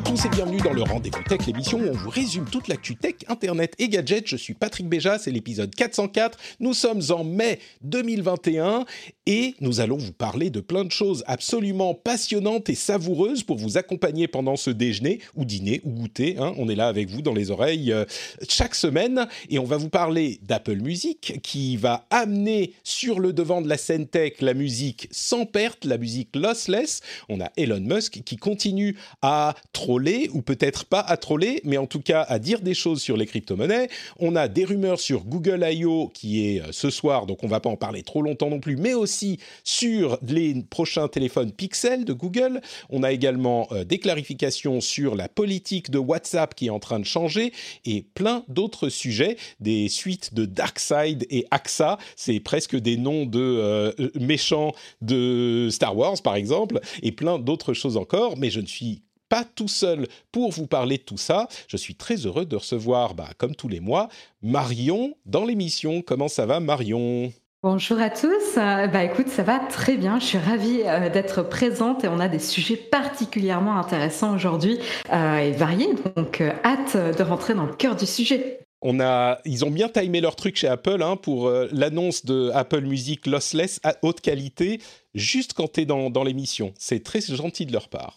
à tous et bienvenue dans le Rendez-vous Tech, l'émission où on vous résume toute l'actu tech, internet et gadgets. Je suis Patrick Béja, c'est l'épisode 404. Nous sommes en mai 2021 et nous allons vous parler de plein de choses absolument passionnantes et savoureuses pour vous accompagner pendant ce déjeuner ou dîner ou goûter. hein. On est là avec vous dans les oreilles euh, chaque semaine et on va vous parler d'Apple Music qui va amener sur le devant de la scène tech la musique sans perte, la musique lossless. On a Elon Musk qui continue à troller, ou peut-être pas à troller, mais en tout cas à dire des choses sur les crypto-monnaies. On a des rumeurs sur Google I.O. qui est euh, ce soir, donc on va pas en parler trop longtemps non plus, mais aussi sur les prochains téléphones Pixel de Google. On a également euh, des clarifications sur la politique de WhatsApp qui est en train de changer et plein d'autres sujets, des suites de Darkseid et AXA, c'est presque des noms de euh, méchants de Star Wars par exemple, et plein d'autres choses encore, mais je ne suis pas tout seul pour vous parler de tout ça. Je suis très heureux de recevoir, bah, comme tous les mois, Marion dans l'émission. Comment ça va Marion? Bonjour à tous. Euh, bah écoute, ça va très bien. Je suis ravie euh, d'être présente et on a des sujets particulièrement intéressants aujourd'hui euh, et variés. Donc euh, hâte de rentrer dans le cœur du sujet. on a, ils ont bien timé leur truc chez Apple hein, pour l'annonce de Apple Music lossless à haute qualité, juste quand tu es dans, dans l'émission. C'est très gentil de leur part.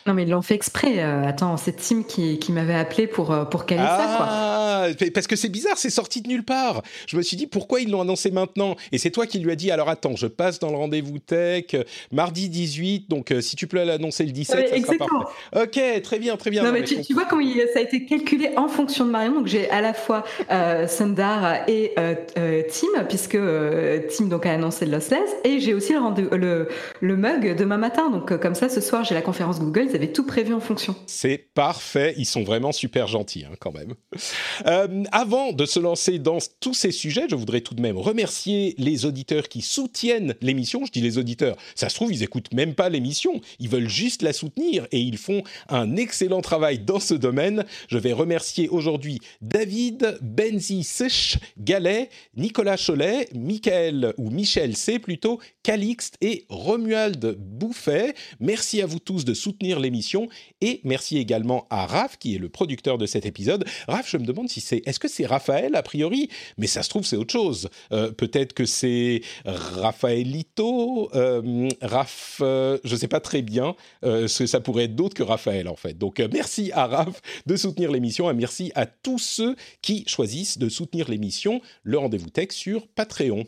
Non mais ils l'ont fait exprès. Euh, attends, c'est Tim qui, qui m'avait appelé pour, euh, pour caler ça quoi. Ah, parce que c'est bizarre, c'est sorti de nulle part. Je me suis dit pourquoi ils l'ont annoncé maintenant? Et c'est toi qui lui as dit alors attends, je passe dans le rendez-vous tech euh, mardi 18, donc euh, si tu peux l'annoncer le 17, Ouais, ça sera parfait. Ok, très bien, très bien. Non, Non, mais mais tu, vois comment il- ça a été calculé en fonction de Marion. Donc j'ai à la fois euh, Sundar et Tim, puisque Tim donc a annoncé le lossless, et j'ai aussi le, rendez- le, le mug demain matin. Donc comme ça, ce soir j'ai la conférence Google. Ils avaient tout prévu en fonction. C'est parfait, ils sont vraiment super gentils hein, quand même. Euh, avant de se lancer dans tous ces sujets, je voudrais tout de même remercier les auditeurs qui soutiennent l'émission. Je dis les auditeurs, ça se trouve, ils écoutent même pas l'émission, ils veulent juste la soutenir et ils font un excellent travail dans ce domaine. Je vais remercier aujourd'hui David Benzi Sech Galet, Nicolas Cholet, Michael ou Michel C plutôt, Calixte et Romuald Bouffet. Merci à vous tous de soutenir l'émission et merci également à Raph qui est le producteur de cet épisode. Raph, je me demande si c'est est-ce que c'est Raphaël a priori, mais ça se trouve c'est autre chose. Euh, Peut-être que c'est Raphaëlito, euh, Raph, euh, je sais pas très bien. Euh, ce- ça pourrait être d'autre que Raphaël en fait. Donc merci à Raph de soutenir l'émission et merci à tous ceux qui choisissent de soutenir l'émission. Le rendez-vous tech sur Patreon.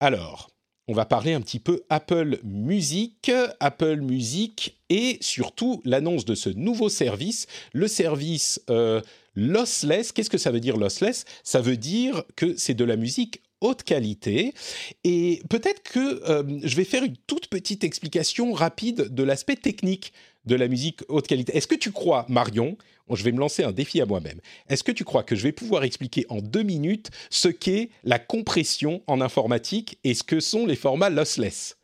Alors, on va parler un petit peu Apple Music, Apple Music et surtout l'annonce de ce nouveau service, le service euh, lossless. Qu'est-ce que ça veut dire lossless? Ça veut dire que c'est de la musique haute qualité. Et peut-être que euh, je vais faire une toute petite explication rapide de l'aspect technique de la musique haute qualité. Est-ce que tu crois, Marion, je vais me lancer un défi à moi-même. Est-ce que tu crois que je vais pouvoir expliquer en deux minutes ce qu'est la compression en informatique et ce que sont les formats lossless?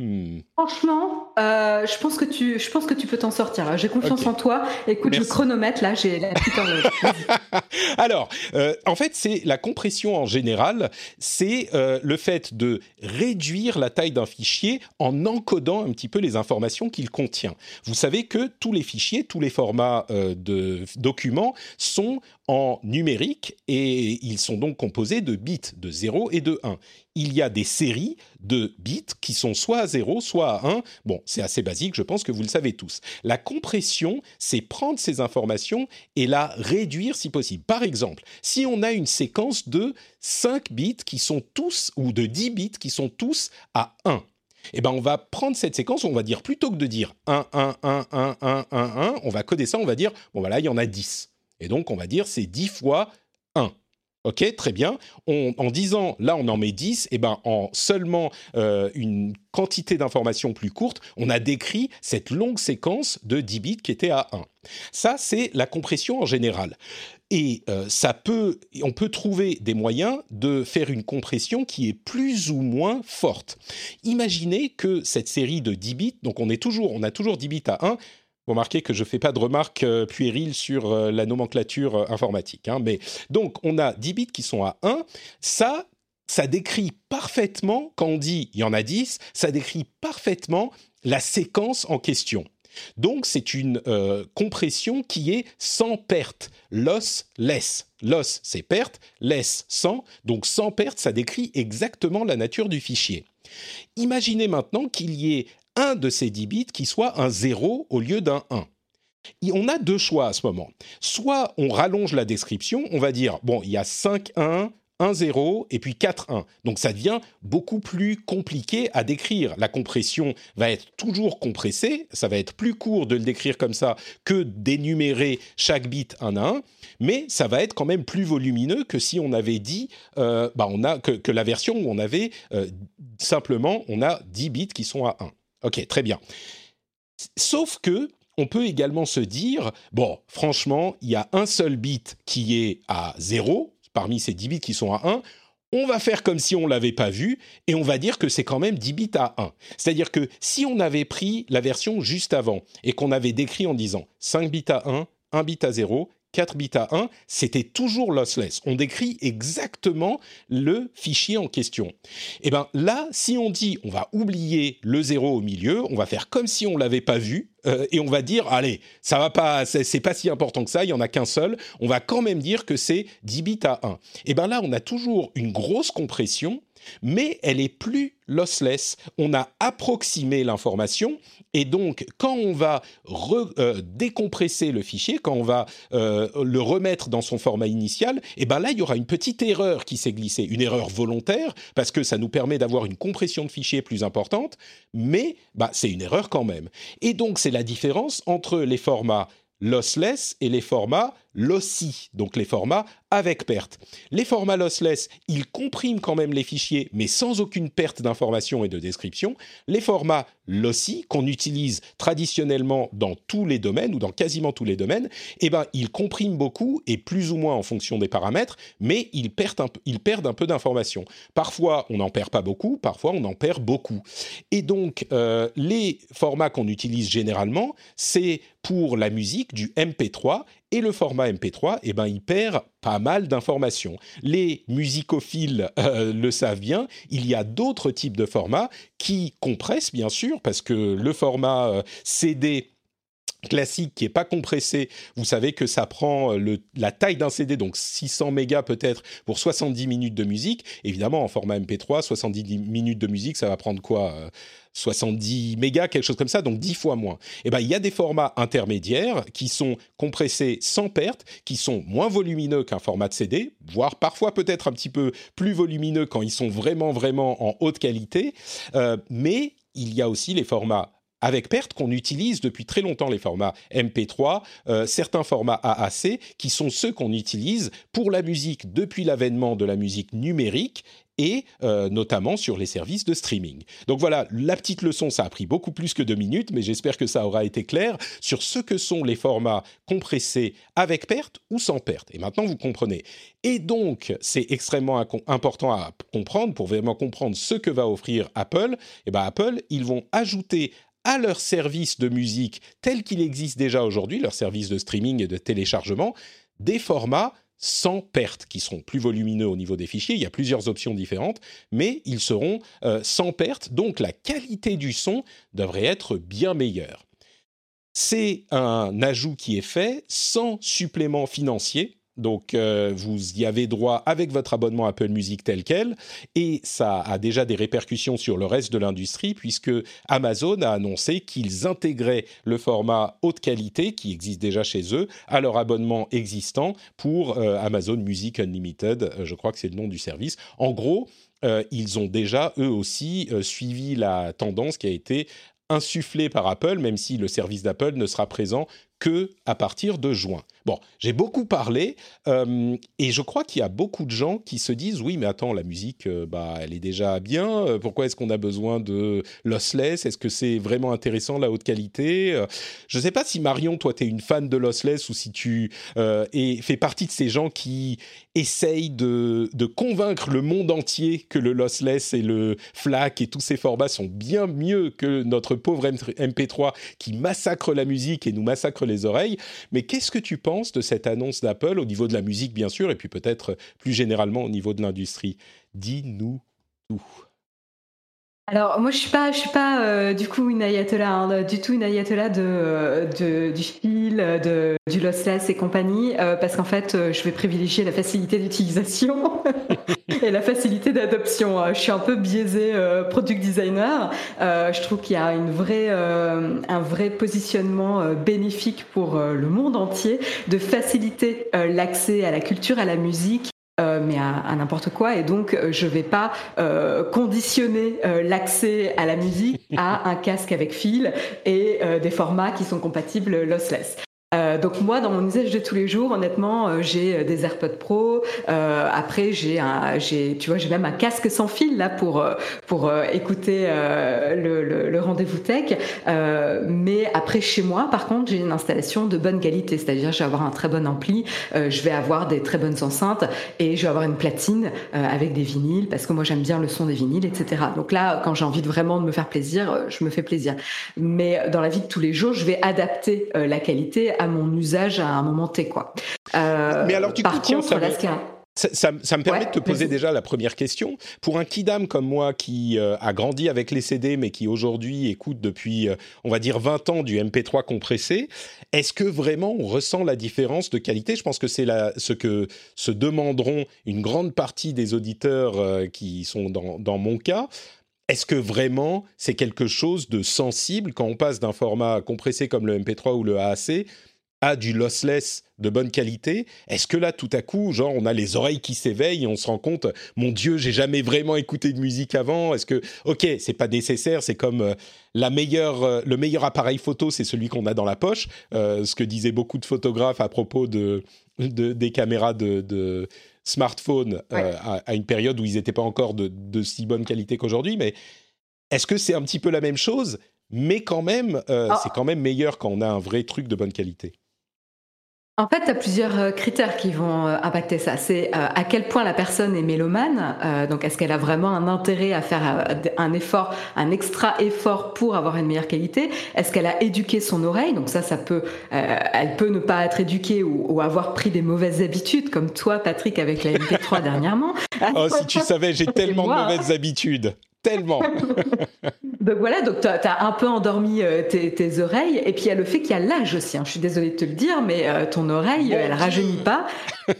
Hmm. Franchement, euh, je pense que tu, je pense que tu peux t'en sortir. J'ai confiance en toi. Écoute, Merci. je chronomètre là. J'ai la horloge. Vas-y. Alors, euh, en fait, c'est la compression en général, c'est euh, le fait de réduire la taille d'un fichier en encodant un petit peu les informations qu'il contient. Vous savez que tous les fichiers, tous les formats de documents sont en numérique et ils sont donc composés de bits de 0 et de 1. Il y a des séries de bits qui sont soit à 0, soit à 1. Bon, c'est assez basique, je pense que vous le savez tous. La compression, c'est prendre ces informations et la réduire si possible. Par exemple, si on a une séquence de 5 bits qui sont tous, ou de 10 bits qui sont tous à 1, eh ben on va prendre cette séquence, on va dire, plutôt que de dire 1, 1, 1, 1, 1, 1, 1, on va coder ça, on va dire, bon voilà, il y en a 10. Et donc, on va dire, c'est 10 fois 1. Ok, très bien. en disant là on en met 10, et ben en seulement euh, une quantité d'informations plus courte, on a décrit cette longue séquence de 10 bits qui était à 1. Ça, c'est la compression en général. Et euh, ça peut, on peut trouver des moyens de faire une compression qui est plus ou moins forte. Imaginez que cette série de 10 bits, donc on est toujours, on a toujours 10 bits à 1, vous remarquez que je ne fais pas de remarques euh, puériles sur euh, la nomenclature euh, informatique. Hein, mais donc, on a 10 bits qui sont à 1. Ça, ça décrit parfaitement, quand on dit il y en a 10, ça décrit parfaitement la séquence en question. Donc, c'est une compression qui est sans perte. Loss-less. Loss, c'est perte. Less, sans. Donc, sans perte, ça décrit exactement la nature du fichier. Imaginez maintenant qu'il y ait un de ces 10 bits qui soit un 0 au lieu d'un 1. Et on a deux choix à ce moment. Soit on rallonge la description, on va dire, bon, il y a 5 1, 1 0 et puis 4 1. Donc ça devient beaucoup plus compliqué à décrire. La compression va être toujours compressée, ça va être plus court de le décrire comme ça que d'énumérer chaque bit un à un, mais ça va être quand même plus volumineux que si on avait dit, euh, bah on a, que, la version où on avait euh, simplement, on a 10 bits qui sont à 1. Ok, très bien. Sauf que on peut également se dire, bon, franchement, il y a un seul bit qui est à 0, parmi ces 10 bits qui sont à 1, on va faire comme si on l'avait pas vu et on va dire que c'est quand même 10 bits à 1. C'est-à-dire que si on avait pris la version juste avant et qu'on avait décrit en disant 5 bits à 1, 1 bit à 0, 4 bits à 1, c'était toujours lossless. On décrit exactement le fichier en question. Et eh bien là, si on dit on va oublier le 0 au milieu, on va faire comme si on l'avait pas vu euh, et on va dire allez, ça va pas c'est pas si important que ça, il y en a qu'un seul, on va quand même dire que c'est 10 bits à 1. Et eh bien là, on a toujours une grosse compression mais elle est plus lossless. On a approximé l'information et donc quand on va euh, décompresser le fichier, quand on va euh, le remettre dans son format initial, et eh ben là il y aura une petite erreur qui s'est glissée, une erreur volontaire parce que ça nous permet d'avoir une compression de fichier plus importante, mais bah, c'est une erreur quand même. Et donc c'est la différence entre les formats lossless et les formats lossy, donc les formats avec perte. Les formats lossless, ils compriment quand même les fichiers, mais sans aucune perte d'information et de description. Les formats lossy, qu'on utilise traditionnellement dans tous les domaines, ou dans quasiment tous les domaines, eh ben, ils compriment beaucoup, et plus ou moins en fonction des paramètres, mais ils perdent un, ils perdent un peu d'informations. Parfois, on n'en perd pas beaucoup, parfois, on en perd beaucoup. Et donc, euh, les formats qu'on utilise généralement, c'est pour la musique du MP3 et le format MP3, eh ben, il perd pas mal d'informations. Les musicophiles euh, le savent bien, il y a d'autres types de formats qui compressent, bien sûr, parce que le format euh, CD classique qui est pas compressé, vous savez que ça prend euh, la taille d'un CD, donc 600 mégas peut-être pour 70 minutes de musique. Évidemment, en format MP3, 70 minutes de musique, ça va prendre quoi 70 mégas, quelque chose comme ça, donc 10 fois moins. Et eh ben, il y a des formats intermédiaires qui sont compressés sans perte, qui sont moins volumineux qu'un format de CD, voire parfois peut-être un petit peu plus volumineux quand ils sont vraiment, vraiment en haute qualité. Euh, mais il y a aussi les formats avec perte qu'on utilise depuis très longtemps les formats MP3, euh, certains formats AAC qui sont ceux qu'on utilise pour la musique depuis l'avènement de la musique numérique et euh, notamment sur les services de streaming. Donc voilà, la petite leçon, ça a pris beaucoup plus que deux minutes, mais j'espère que ça aura été clair sur ce que sont les formats compressés avec perte ou sans perte. Et maintenant, vous comprenez. Et donc, c'est extrêmement important à comprendre pour vraiment comprendre ce que va offrir Apple. Et eh ben Apple, ils vont ajouter à leur service de musique tel qu'il existe déjà aujourd'hui, leur service de streaming et de téléchargement, des formats sans perte, qui seront plus volumineux au niveau des fichiers. Il y a plusieurs options différentes, mais ils seront euh, sans perte, donc la qualité du son devrait être bien meilleure. C'est un ajout qui est fait sans supplément financier. Donc, euh, vous y avez droit avec votre abonnement Apple Music tel quel, et ça a déjà des répercussions sur le reste de l'industrie, puisque Amazon a annoncé qu'ils intégraient le format haute qualité, qui existe déjà chez eux, à leur abonnement existant pour euh, Amazon Music Unlimited, euh, je crois que c'est le nom du service. En gros, ils ont déjà, eux aussi, suivi la tendance qui a été insufflée par Apple, même si le service d'Apple ne sera présent que à partir de juin. Bon, j'ai beaucoup parlé euh, et je crois qu'il y a beaucoup de gens qui se disent oui, mais attends, la musique, euh, bah, elle est déjà bien. Euh, pourquoi est-ce qu'on a besoin de lossless? Est-ce que c'est vraiment intéressant la haute qualité? Je ne sais pas si Marion, toi, tu es une fan de lossless ou si tu es, fais partie de ces gens qui essayent de, de, convaincre le monde entier que le lossless et le FLAC et tous ces formats sont bien mieux que notre pauvre MP3 qui massacre la musique et nous massacre les oreilles. Mais qu'est-ce que tu penses de cette annonce d'Apple au niveau de la musique, bien sûr, et puis peut-être plus généralement au niveau de l'industrie? Dis-nous tout. Alors moi je suis pas je suis pas euh, du coup une ayatollah hein, du tout une ayatollah de, de du fil de du lossless et compagnie euh, parce qu'en fait euh, je vais privilégier la facilité d'utilisation et la facilité d'adoption. Je suis un peu biaisé product designer. je trouve qu'il y a une vraie un vrai positionnement bénéfique pour le monde entier de faciliter l'accès à la culture, à la musique euh, mais à, n'importe quoi. Et donc, euh, je ne vais pas euh, conditionner l'accès à la musique à un casque avec fil et des formats qui sont compatibles lossless. Donc moi, dans mon usage de tous les jours, honnêtement, euh, j'ai euh, des AirPods Pro. Euh, après, j'ai un, j'ai, tu vois, j'ai même un casque sans fil là pour pour écouter le, le, le, rendez-vous tech. mais après, chez moi, par contre, j'ai une installation de bonne qualité, c'est-à-dire je vais avoir un très bon ampli, je vais avoir des très bonnes enceintes et je vais avoir une platine avec des vinyles parce que moi j'aime bien le son des vinyles, etc. Donc là, quand j'ai envie vraiment de me faire plaisir, je me fais plaisir. Mais dans la vie de tous les jours, je vais adapter la qualité à mon usage à un moment T. Quoi. Euh, Mais alors, du par coup, contre, ça, me, ça, me permet de te poser déjà la première question. Pour un kidam comme moi qui euh, a grandi avec les CD, mais qui aujourd'hui écoute depuis, euh, on va dire, 20 ans du MP3 compressé, est-ce que vraiment on ressent la différence de qualité? Je pense que c'est ce que se demanderont une grande partie des auditeurs qui sont dans, dans mon cas. Est-ce que vraiment c'est quelque chose de sensible? Quand on passe d'un format compressé comme le MP3 ou le AAC a du lossless de bonne qualité, est-ce que là, tout à coup, genre, on a les oreilles qui s'éveillent et on se rend compte, mon Dieu, j'ai jamais vraiment écouté de musique avant. Est-ce que, ok, c'est pas nécessaire, c'est comme euh, la meilleure, euh, le meilleur appareil photo, c'est celui qu'on a dans la poche. Euh, ce que disaient beaucoup de photographes à propos de, des caméras de, smartphone à, une période où ils n'étaient pas encore de, de si bonne qualité qu'aujourd'hui. Mais est-ce que c'est un petit peu la même chose mais quand même, ah. c'est quand même meilleur quand on a un vrai truc de bonne qualité? En fait, tu as plusieurs euh, critères qui vont euh, impacter ça. C'est euh, à quel point la personne est mélomane. donc, est-ce qu'elle a vraiment un intérêt à faire un effort, un extra effort pour avoir une meilleure qualité? Est-ce qu'elle a éduqué son oreille? Donc ça, ça peut, elle peut ne pas être éduquée ou, avoir pris des mauvaises habitudes, comme toi, Patrick, avec la MP3 dernièrement. Oh, si tu savais, j'ai tellement de mauvaises habitudes tellement. donc voilà, donc tu as, un peu endormi euh, tes, oreilles. Et puis il y a le fait qu'il y a l'âge aussi. Hein. Je suis désolée de te le dire, mais euh, ton oreille, elle rajeunit pas.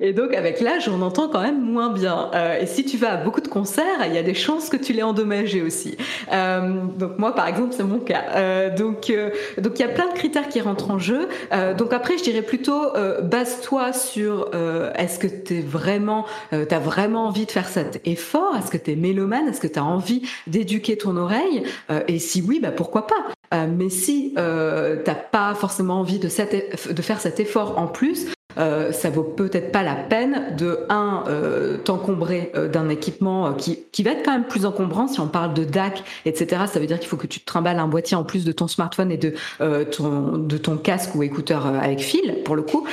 Et donc avec l'âge, on entend quand même moins bien. Euh, et si tu vas à beaucoup de concerts, il y a des chances que tu l'aies endommagé aussi. Euh, donc moi, par exemple, c'est mon cas. Euh, donc euh, donc il y a plein de critères qui rentrent en jeu. Euh, donc après, je dirais plutôt base-toi sur est-ce que t'es vraiment, t'as vraiment envie de faire cet effort? Est-ce que t'es mélomane? Est-ce que t'as envie d'éduquer ton oreille? Et si oui, bah pourquoi pas? Mais si euh, t'as pas forcément envie de, cette, de faire cet effort en plus, euh, ça vaut peut-être pas la peine de un euh, t'encombrer euh, d'un équipement euh, qui, qui va être quand même plus encombrant si on parle de DAC etc ça veut dire qu'il faut que tu te trimbales un boîtier en plus de ton smartphone et de ton de ton casque ou écouteur avec fil pour le coup.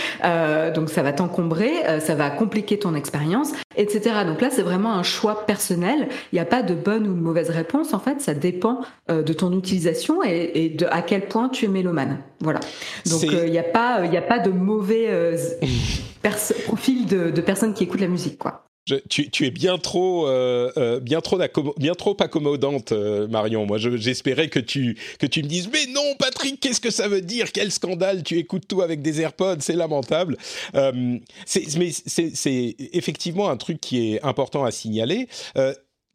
Donc ça va t'encombrer ça va compliquer ton expérience etc donc là c'est vraiment un choix personnel. Il n'y a pas de bonne ou de mauvaise réponse. En fait ça dépend de ton utilisation et, et, de à quel point tu es mélomane voilà donc il n'y a pas il a pas de mauvais profil de, personnes qui écoutent la musique, quoi. tu, es bien trop, euh, euh, bien trop, bien trop accommodante, euh, Marion. Moi, j'espérais que tu que tu me dises, mais non, Patrick, qu'est-ce que ça veut dire? Quel scandale Tu écoutes tout avec des AirPods, c'est lamentable. mais c'est effectivement un truc qui est important à signaler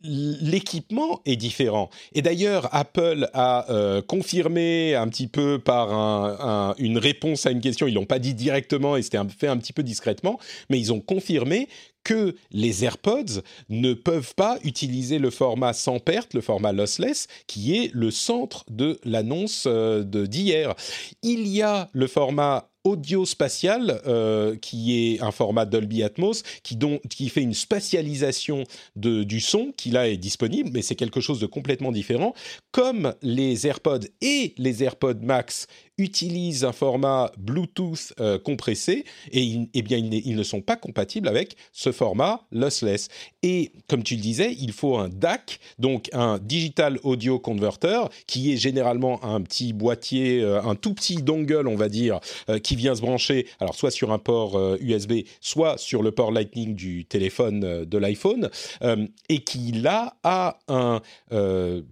l'équipement est différent. Et d'ailleurs, Apple a euh, confirmé un petit peu par une réponse à une question, ils l'ont pas dit directement et c'était fait un petit peu discrètement, mais ils ont confirmé que les AirPods ne peuvent pas utiliser le format sans perte, le format lossless, qui est le centre de l'annonce euh, d'hier. Il y a le format audio spatial, euh, qui est un format Dolby Atmos, qui, qui fait une spatialisation de, du son, qui là est disponible, mais c'est quelque chose de complètement différent. Comme les AirPods et les AirPods Max utilisent un format Bluetooth euh, compressé et eh bien ils, ne sont pas compatibles avec ce format lossless. Et comme tu le disais, il faut un DAC, donc un Digital Audio Converter, qui est généralement un petit boîtier, euh, un tout petit dongle, on va dire, euh, qui vient se brancher, alors soit sur un port USB, soit sur le port Lightning du téléphone de l'iPhone, et qui là a un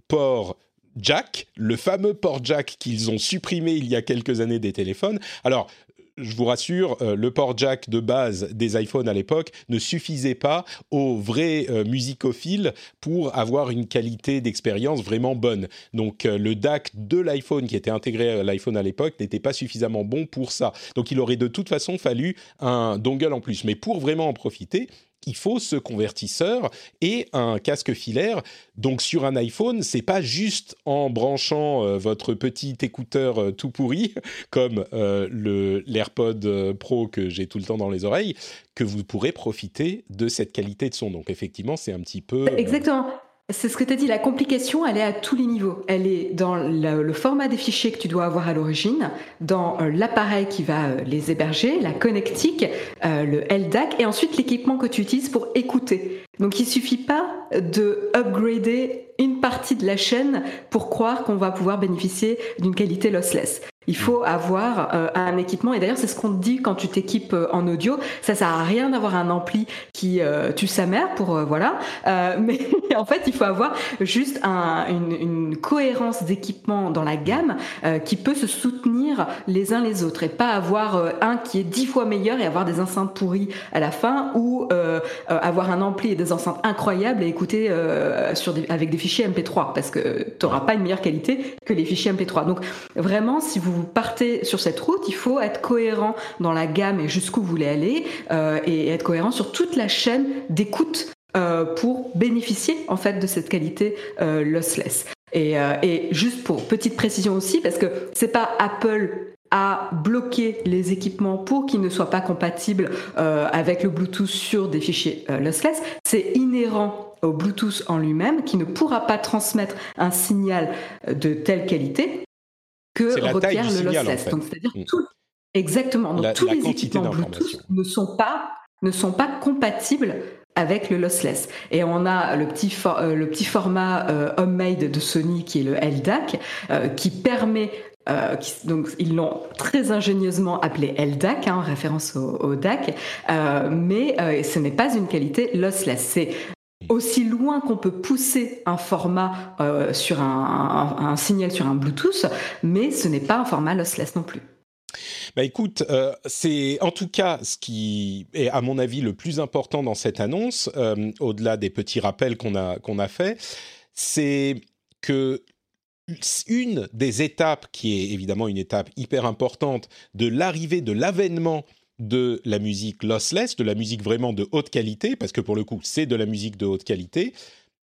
port jack, le fameux port jack qu'ils ont supprimé il y a quelques années des téléphones. Alors, je vous rassure, euh, le port jack de base des iPhones à l'époque ne suffisait pas aux vrais euh, musicophiles pour avoir une qualité d'expérience vraiment bonne. Donc euh, le DAC de l'iPhone qui était intégré à l'iPhone à l'époque n'était pas suffisamment bon pour ça. Donc il aurait de toute façon fallu un dongle en plus. Mais pour vraiment en profiter, il faut ce convertisseur et un casque filaire. Donc sur un iPhone, c'est pas juste en branchant euh, votre petit écouteur euh, tout pourri comme euh, l'AirPod Pro que j'ai tout le temps dans les oreilles que vous pourrez profiter de cette qualité de son. Donc effectivement, c'est un petit peu Exactement. C'est ce que tu dit, la complication, elle est à tous les niveaux. Elle est dans le, format des fichiers que tu dois avoir à l'origine, dans euh, l'appareil qui va euh, les héberger, la connectique, euh, le LDAC, et ensuite l'équipement que tu utilises pour écouter. Donc il suffit pas de upgrader une partie de la chaîne pour croire qu'on va pouvoir bénéficier d'une qualité lossless. Il faut avoir euh, un équipement et d'ailleurs c'est ce qu'on te dit quand tu t'équipes euh, en audio. Ça sert à rien d'avoir un ampli qui euh, tue sa mère pour voilà, mais en fait il faut avoir juste un, une, cohérence d'équipement dans la gamme qui peut se soutenir les uns les autres et pas avoir un qui est dix fois meilleur et avoir des enceintes pourries à la fin ou avoir un ampli et des enceintes incroyables et écouter sur des, avec des fichiers MP3 parce que tu n'auras pas une meilleure qualité que les fichiers MP3. Donc vraiment si vous vous partez sur cette route, il faut être cohérent dans la gamme et jusqu'où vous voulez aller, euh, et être cohérent sur toute la chaîne d'écoute euh, pour bénéficier en fait de cette qualité euh, lossless. Et, juste pour petite précision aussi, parce que c'est pas Apple a bloqué les équipements pour qu'ils ne soient pas compatibles avec le Bluetooth sur des fichiers lossless, c'est inhérent au Bluetooth en lui-même qui ne pourra pas transmettre un signal de telle qualité que requiert le lossless. Donc, c'est-à-dire mm. tout, exactement. Donc, tous les équipements Bluetooth ne sont pas ne sont pas compatibles avec le lossless. Et on a le petit, euh, le petit format euh, homemade de Sony qui est le LDAC, euh, qui permet donc ils l'ont très ingénieusement appelé LDAC, hein, en référence au, au DAC, mais ce n'est pas une qualité lossless. C'est aussi loin qu'on peut pousser un format euh, sur un, signal sur un Bluetooth, mais ce n'est pas un format lossless non plus. Bah écoute, euh, c'est en tout cas ce qui est à mon avis le plus important dans cette annonce, euh, au-delà des petits rappels qu'on a qu'on a fait, c'est que une des étapes qui est évidemment une étape hyper importante de l'arrivée de l'avènement de la musique lossless, de la musique vraiment de haute qualité, parce que pour le coup, c'est de la musique de haute qualité,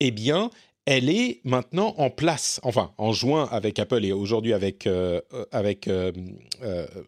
eh bien, elle est maintenant en place, enfin, en juin avec Apple et aujourd'hui avec, euh, euh, avec euh,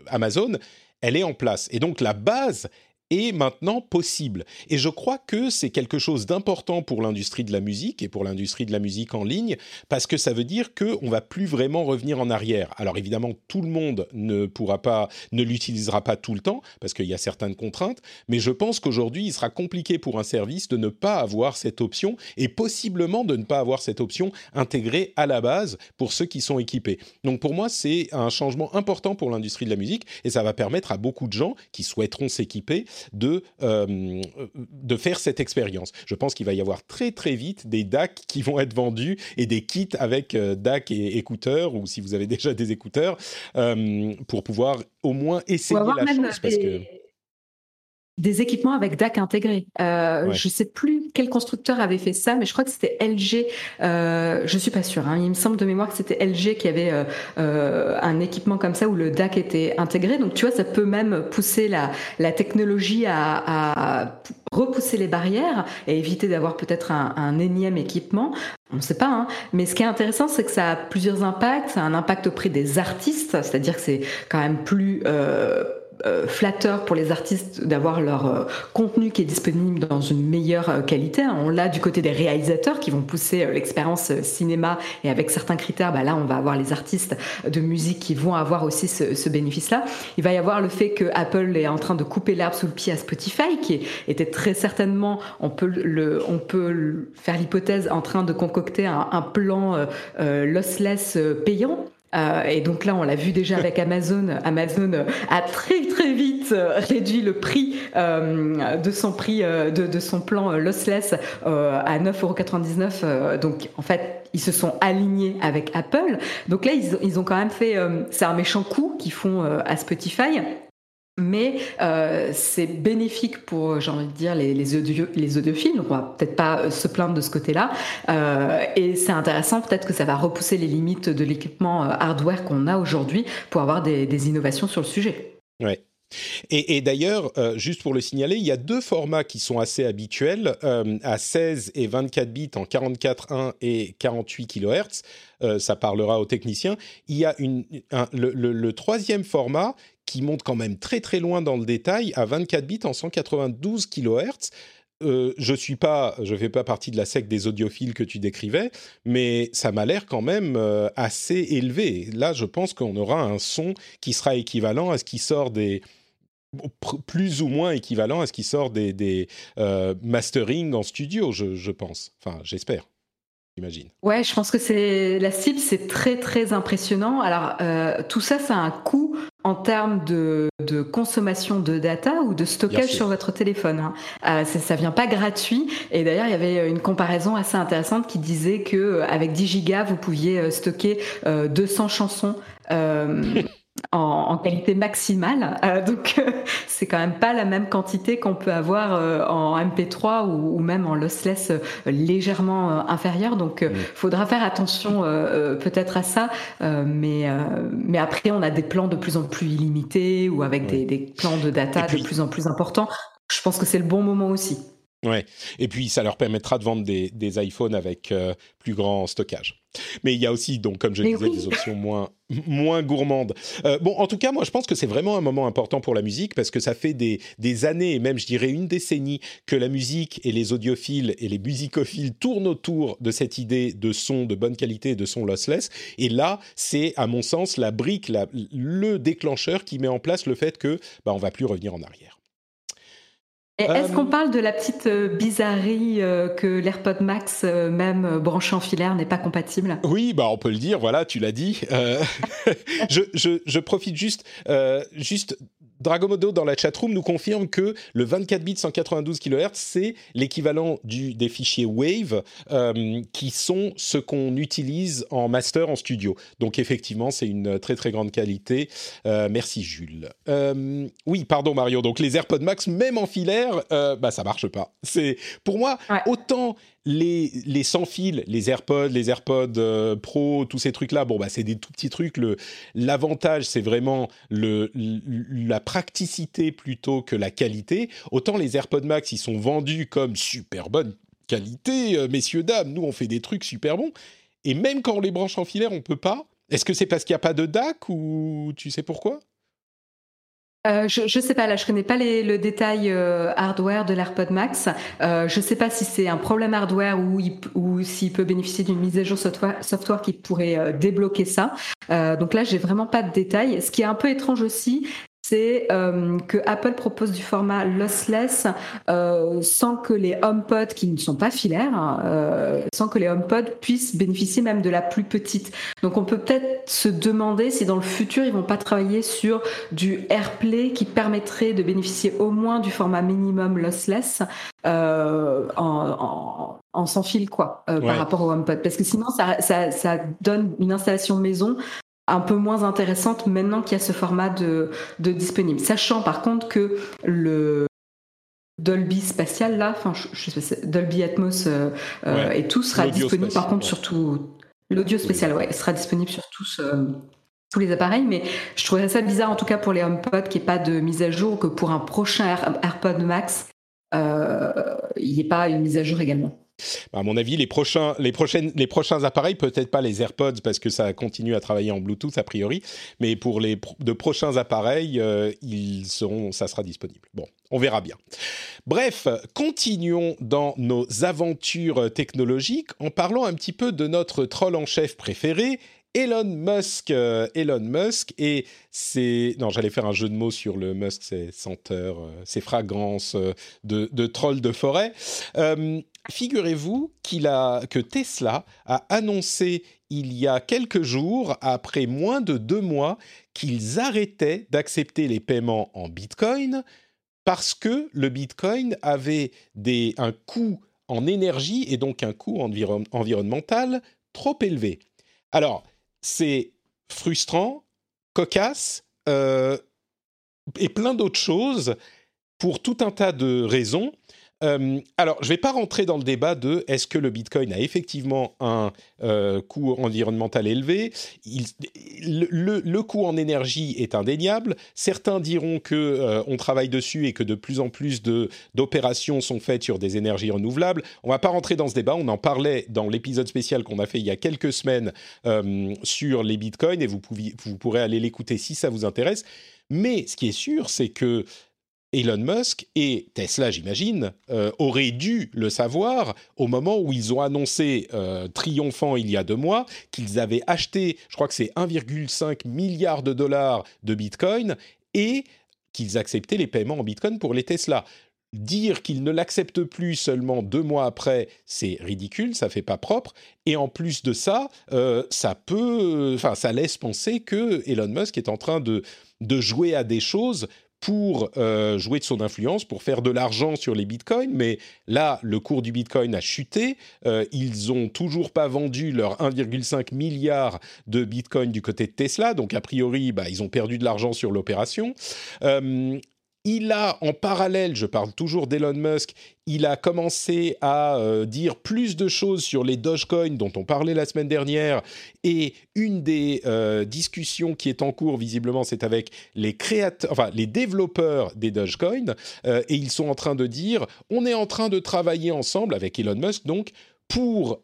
Amazon, elle est en place. Et donc, la base est maintenant possible. Et je crois que c'est quelque chose d'important pour l'industrie de la musique et pour l'industrie de la musique en ligne, parce que ça veut dire qu'on va plus vraiment revenir en arrière. Alors évidemment, tout le monde ne pourra pas, ne l'utilisera pas tout le temps, parce qu'il y a certaines contraintes, mais je pense qu'aujourd'hui, il sera compliqué pour un service de ne pas avoir cette option, et possiblement de ne pas avoir cette option intégrée à la base pour ceux qui sont équipés. Donc pour moi, c'est un changement important pour l'industrie de la musique, et ça va permettre à beaucoup de gens qui souhaiteront s'équiper de, euh, de faire cette expérience. Je pense qu'il va y avoir très très vite des DAC qui vont être vendus et des kits avec euh, DAC et écouteurs, ou si vous avez déjà des écouteurs, euh, pour pouvoir au moins essayer la chose. Parce que des équipements avec DAC intégré. Euh, Ouais. Je sais plus quel constructeur avait fait ça, mais je crois que c'était LG. Euh, je suis pas sûre. Hein. Il me semble de mémoire que c'était LG qui avait euh, euh, un équipement comme ça où le DAC était intégré. Donc tu vois, ça peut même pousser la, la technologie à, à repousser les barrières et éviter d'avoir peut-être un, un énième équipement. On ne sait pas, hein. mais ce qui est intéressant, c'est que ça a plusieurs impacts. Ça a un impact auprès des artistes, c'est-à-dire que c'est quand même plus euh, euh, flatteur pour les artistes d'avoir leur euh, contenu qui est disponible dans une meilleure euh, qualité. On l'a du côté des réalisateurs qui vont pousser euh, l'expérience cinéma et avec certains critères, bah là on va avoir les artistes de musique qui vont avoir aussi ce, ce bénéfice-là. Il va y avoir le fait que Apple est en train de couper l'herbe sous le pied à Spotify, qui était très certainement, on peut le, on peut le- faire l'hypothèse en train de concocter un, un plan euh, lossless payant. Euh, et donc là, on l'a vu déjà avec Amazon. Amazon euh, a très très vite euh, réduit le prix euh, de son prix euh, de, de son plan lossless euh, à 9,99€. Euh, donc en fait, ils se sont alignés avec Apple. Donc là, ils, ils ont quand même fait. c'est un méchant coup qu'ils font à Spotify. Mais euh, c'est bénéfique pour, j'ai envie de dire, les, les, audio, les audiophiles. On va peut-être pas euh, se plaindre de ce côté-là. Euh, et c'est intéressant, peut-être que ça va repousser les limites de l'équipement hardware qu'on a aujourd'hui pour avoir des, des innovations sur le sujet. Ouais. Et, d'ailleurs, juste pour le signaler, il y a deux formats qui sont assez habituels, à 16 et 24 bits en 44.1 et 48 kHz. Euh, ça parlera aux techniciens. Il y a une, un- le, le- le troisième format qui monte quand même très très loin dans le détail, à 24 bits en 192 kHz. Euh, je suis pas, je fais pas partie de la secte des audiophiles que tu décrivais, mais ça m'a l'air quand même euh, assez élevé. Là, je pense qu'on aura un son qui sera équivalent à ce qui sort des plus ou moins équivalent à ce qui sort des, des euh, mastering en studio, je, je pense. Enfin, j'espère. J'imagine. Ouais, je pense que c'est la cible, c'est très très impressionnant. Alors euh, tout ça, ça a un coût en termes de, de consommation de data ou de stockage sur votre téléphone. Hein. Euh, ça vient pas gratuit. Et d'ailleurs, il y avait une comparaison assez intéressante qui disait que euh, avec 10 gigas, vous pouviez euh, stocker euh, 200 chansons. euh, en, en qualité maximale, Euh, donc euh, c'est quand même pas la même quantité qu'on peut avoir euh, en MP3 ou, ou même en lossless euh, légèrement euh, inférieur. Donc, euh, Mm. faudra faire attention euh, euh, peut-être à ça. Euh, mais, euh, mais après, on a des plans de plus en plus illimités ou avec Ouais. des, des plans de data puis- de plus en plus importants. Je pense que c'est le bon moment aussi. Ouais. Et puis, ça leur permettra de vendre des, des iPhones avec euh, plus grand stockage. Mais il y a aussi, donc, comme je Mais disais, oui. des options moins, moins gourmandes. Euh, bon, en tout cas, moi, je pense que c'est vraiment un moment important pour la musique parce que ça fait des, des années, et même, je dirais, une décennie, que la musique et les audiophiles et les musicophiles tournent autour de cette idée de son de bonne qualité et de son lossless. Et là, c'est, à mon sens, la brique, la- le déclencheur qui met en place le fait que, bah, on va plus revenir en arrière. Et Est-ce Euh, qu'on parle de la petite euh, bizarrerie euh, que l'AirPod Max, euh, même euh, branché en filaire, n'est pas compatible? Oui, bah on peut le dire, voilà, tu l'as dit. Euh, je, je, je profite juste, euh, juste. Dragomodo dans la chatroom nous confirme que le 24 bits 192 kHz c'est l'équivalent du des fichiers Wave euh, qui sont ce qu'on utilise en master en studio. Donc effectivement c'est une très très grande qualité. Euh, merci Jules. Euh, oui pardon Mario. Donc les AirPods Max même en filaire bah ça marche pas. C'est pour moi Ouais. autant les, sans fil, les AirPods, les AirPods euh, Pro, tous ces trucs-là, bon, bah, c'est des tout petits trucs. L'avantage, c'est vraiment le, la praticité plutôt que la qualité. Autant les AirPods Max, ils sont vendus comme super bonne qualité, euh, messieurs, dames. Nous, on fait des trucs super bons. Et même quand on les branche en filaire, on peut pas. Est-ce que c'est parce qu'il n'y a pas de DAC ou tu sais pourquoi? Euh, je, je sais pas, là, je connais pas les, le détail euh, hardware de l'AirPod Max. Euh, je sais pas si c'est un problème hardware ou, il ou s'il peut bénéficier d'une mise à jour software, software qui pourrait euh, débloquer ça. Euh, donc là, j'ai vraiment pas de détails. Ce qui est un peu étrange aussi, c'est euh, que Apple propose du format lossless euh, sans que les HomePod, qui ne sont pas filaires, hein, euh, sans que les HomePod puissent bénéficier même de la plus petite. Donc on peut peut-être se demander si dans le futur ils vont pas travailler sur du AirPlay qui permettrait de bénéficier au moins du format minimum lossless en, en, en sans fil quoi Ouais. par rapport au HomePod parce que sinon ça, ça, ça donne une installation maison un peu moins intéressante maintenant qu'il y a ce format de, de disponible. Sachant par contre que le Dolby spatial là, enfin je, sais pas, Dolby Atmos et tout sera disponible. Par contre sur tout l'audio spécial, ouais, sera disponible sur tous tous les appareils, mais je trouverais ça bizarre en tout cas pour les HomePod qu'il n'y ait pas de mise à jour, que pour un prochain AirPod Max, il n'y ait pas une mise à jour également. À mon avis, les prochains, les prochaines, les prochains appareils, peut-être pas les AirPods parce que ça continue à travailler en Bluetooth a priori, mais pour les de prochains appareils, euh, ils seront, ça sera disponible. Bon, on verra bien. Bref, continuons dans nos aventures technologiques en parlant un petit peu de notre troll en chef préféré, Elon Musk, euh, Elon Musk, et c'est non, j'allais faire un jeu de mots sur le Musk, ses senteurs, ses euh, fragrances de, de troll de forêt figurez-vous que Tesla a annoncé il y a quelques jours, après moins de deux mois, qu'ils arrêtaient d'accepter les paiements en Bitcoin parce que le Bitcoin avait des, un coût en énergie et donc un coût environnemental trop élevé. Alors, c'est frustrant, cocasse euh, et plein d'autres choses pour tout un tas de raisons. Euh, alors, je ne vais pas rentrer dans le débat de est-ce que le Bitcoin a effectivement un euh, coût environnemental élevé. le, coût en énergie est indéniable. Certains diront que euh, on travaille dessus et que de plus en plus d'opérations sont faites sur des énergies renouvelables. On ne va pas rentrer dans ce débat. On en parlait dans l'épisode spécial qu'on a fait il y a quelques semaines sur les Bitcoins et vous, vous pourrez aller l'écouter si ça vous intéresse. Mais ce qui est sûr, c'est que Elon Musk et Tesla, j'imagine, euh, auraient dû le savoir au moment où ils ont annoncé, euh, triomphant il y a deux mois, qu'ils avaient acheté, je crois que c'est 1,5 milliard de dollars de Bitcoin et qu'ils acceptaient les paiements en Bitcoin pour les Tesla. Dire qu'ils ne l'acceptent plus seulement deux mois après, c'est ridicule, ça fait pas propre. Et en plus de ça, euh, ça peut, enfin, ça laisse penser que Elon Musk est en train de de jouer à des choses pour euh, jouer de son influence, pour faire de l'argent sur les bitcoins. Mais là, le cours du bitcoin a chuté. Euh, ils ont toujours pas vendu leurs 1,5 milliard de bitcoins du côté de Tesla. Donc, a priori, bah, ils ont perdu de l'argent sur l'opération. Euh, il a en parallèle, je parle toujours d'Elon Musk, il a commencé à euh, dire plus de choses sur les Dogecoin dont on parlait la semaine dernière. Et une des euh, discussions qui est en cours, visiblement, c'est avec les créateurs, enfin les développeurs des Dogecoin. Euh, et ils sont en train de dire, on est en train de travailler ensemble avec Elon Musk, donc pour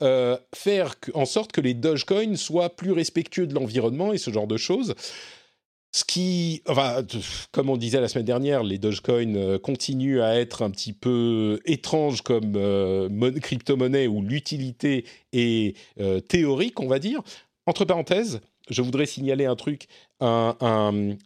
faire en sorte que les Dogecoin soient plus respectueux de l'environnement et ce genre de choses. Ce qui, enfin, comme on disait la semaine dernière, les Dogecoin euh, continuent à être un petit peu étranges comme euh, crypto-monnaie où l'utilité est euh, théorique, on va dire. Entre parenthèses, je voudrais signaler un truc, un,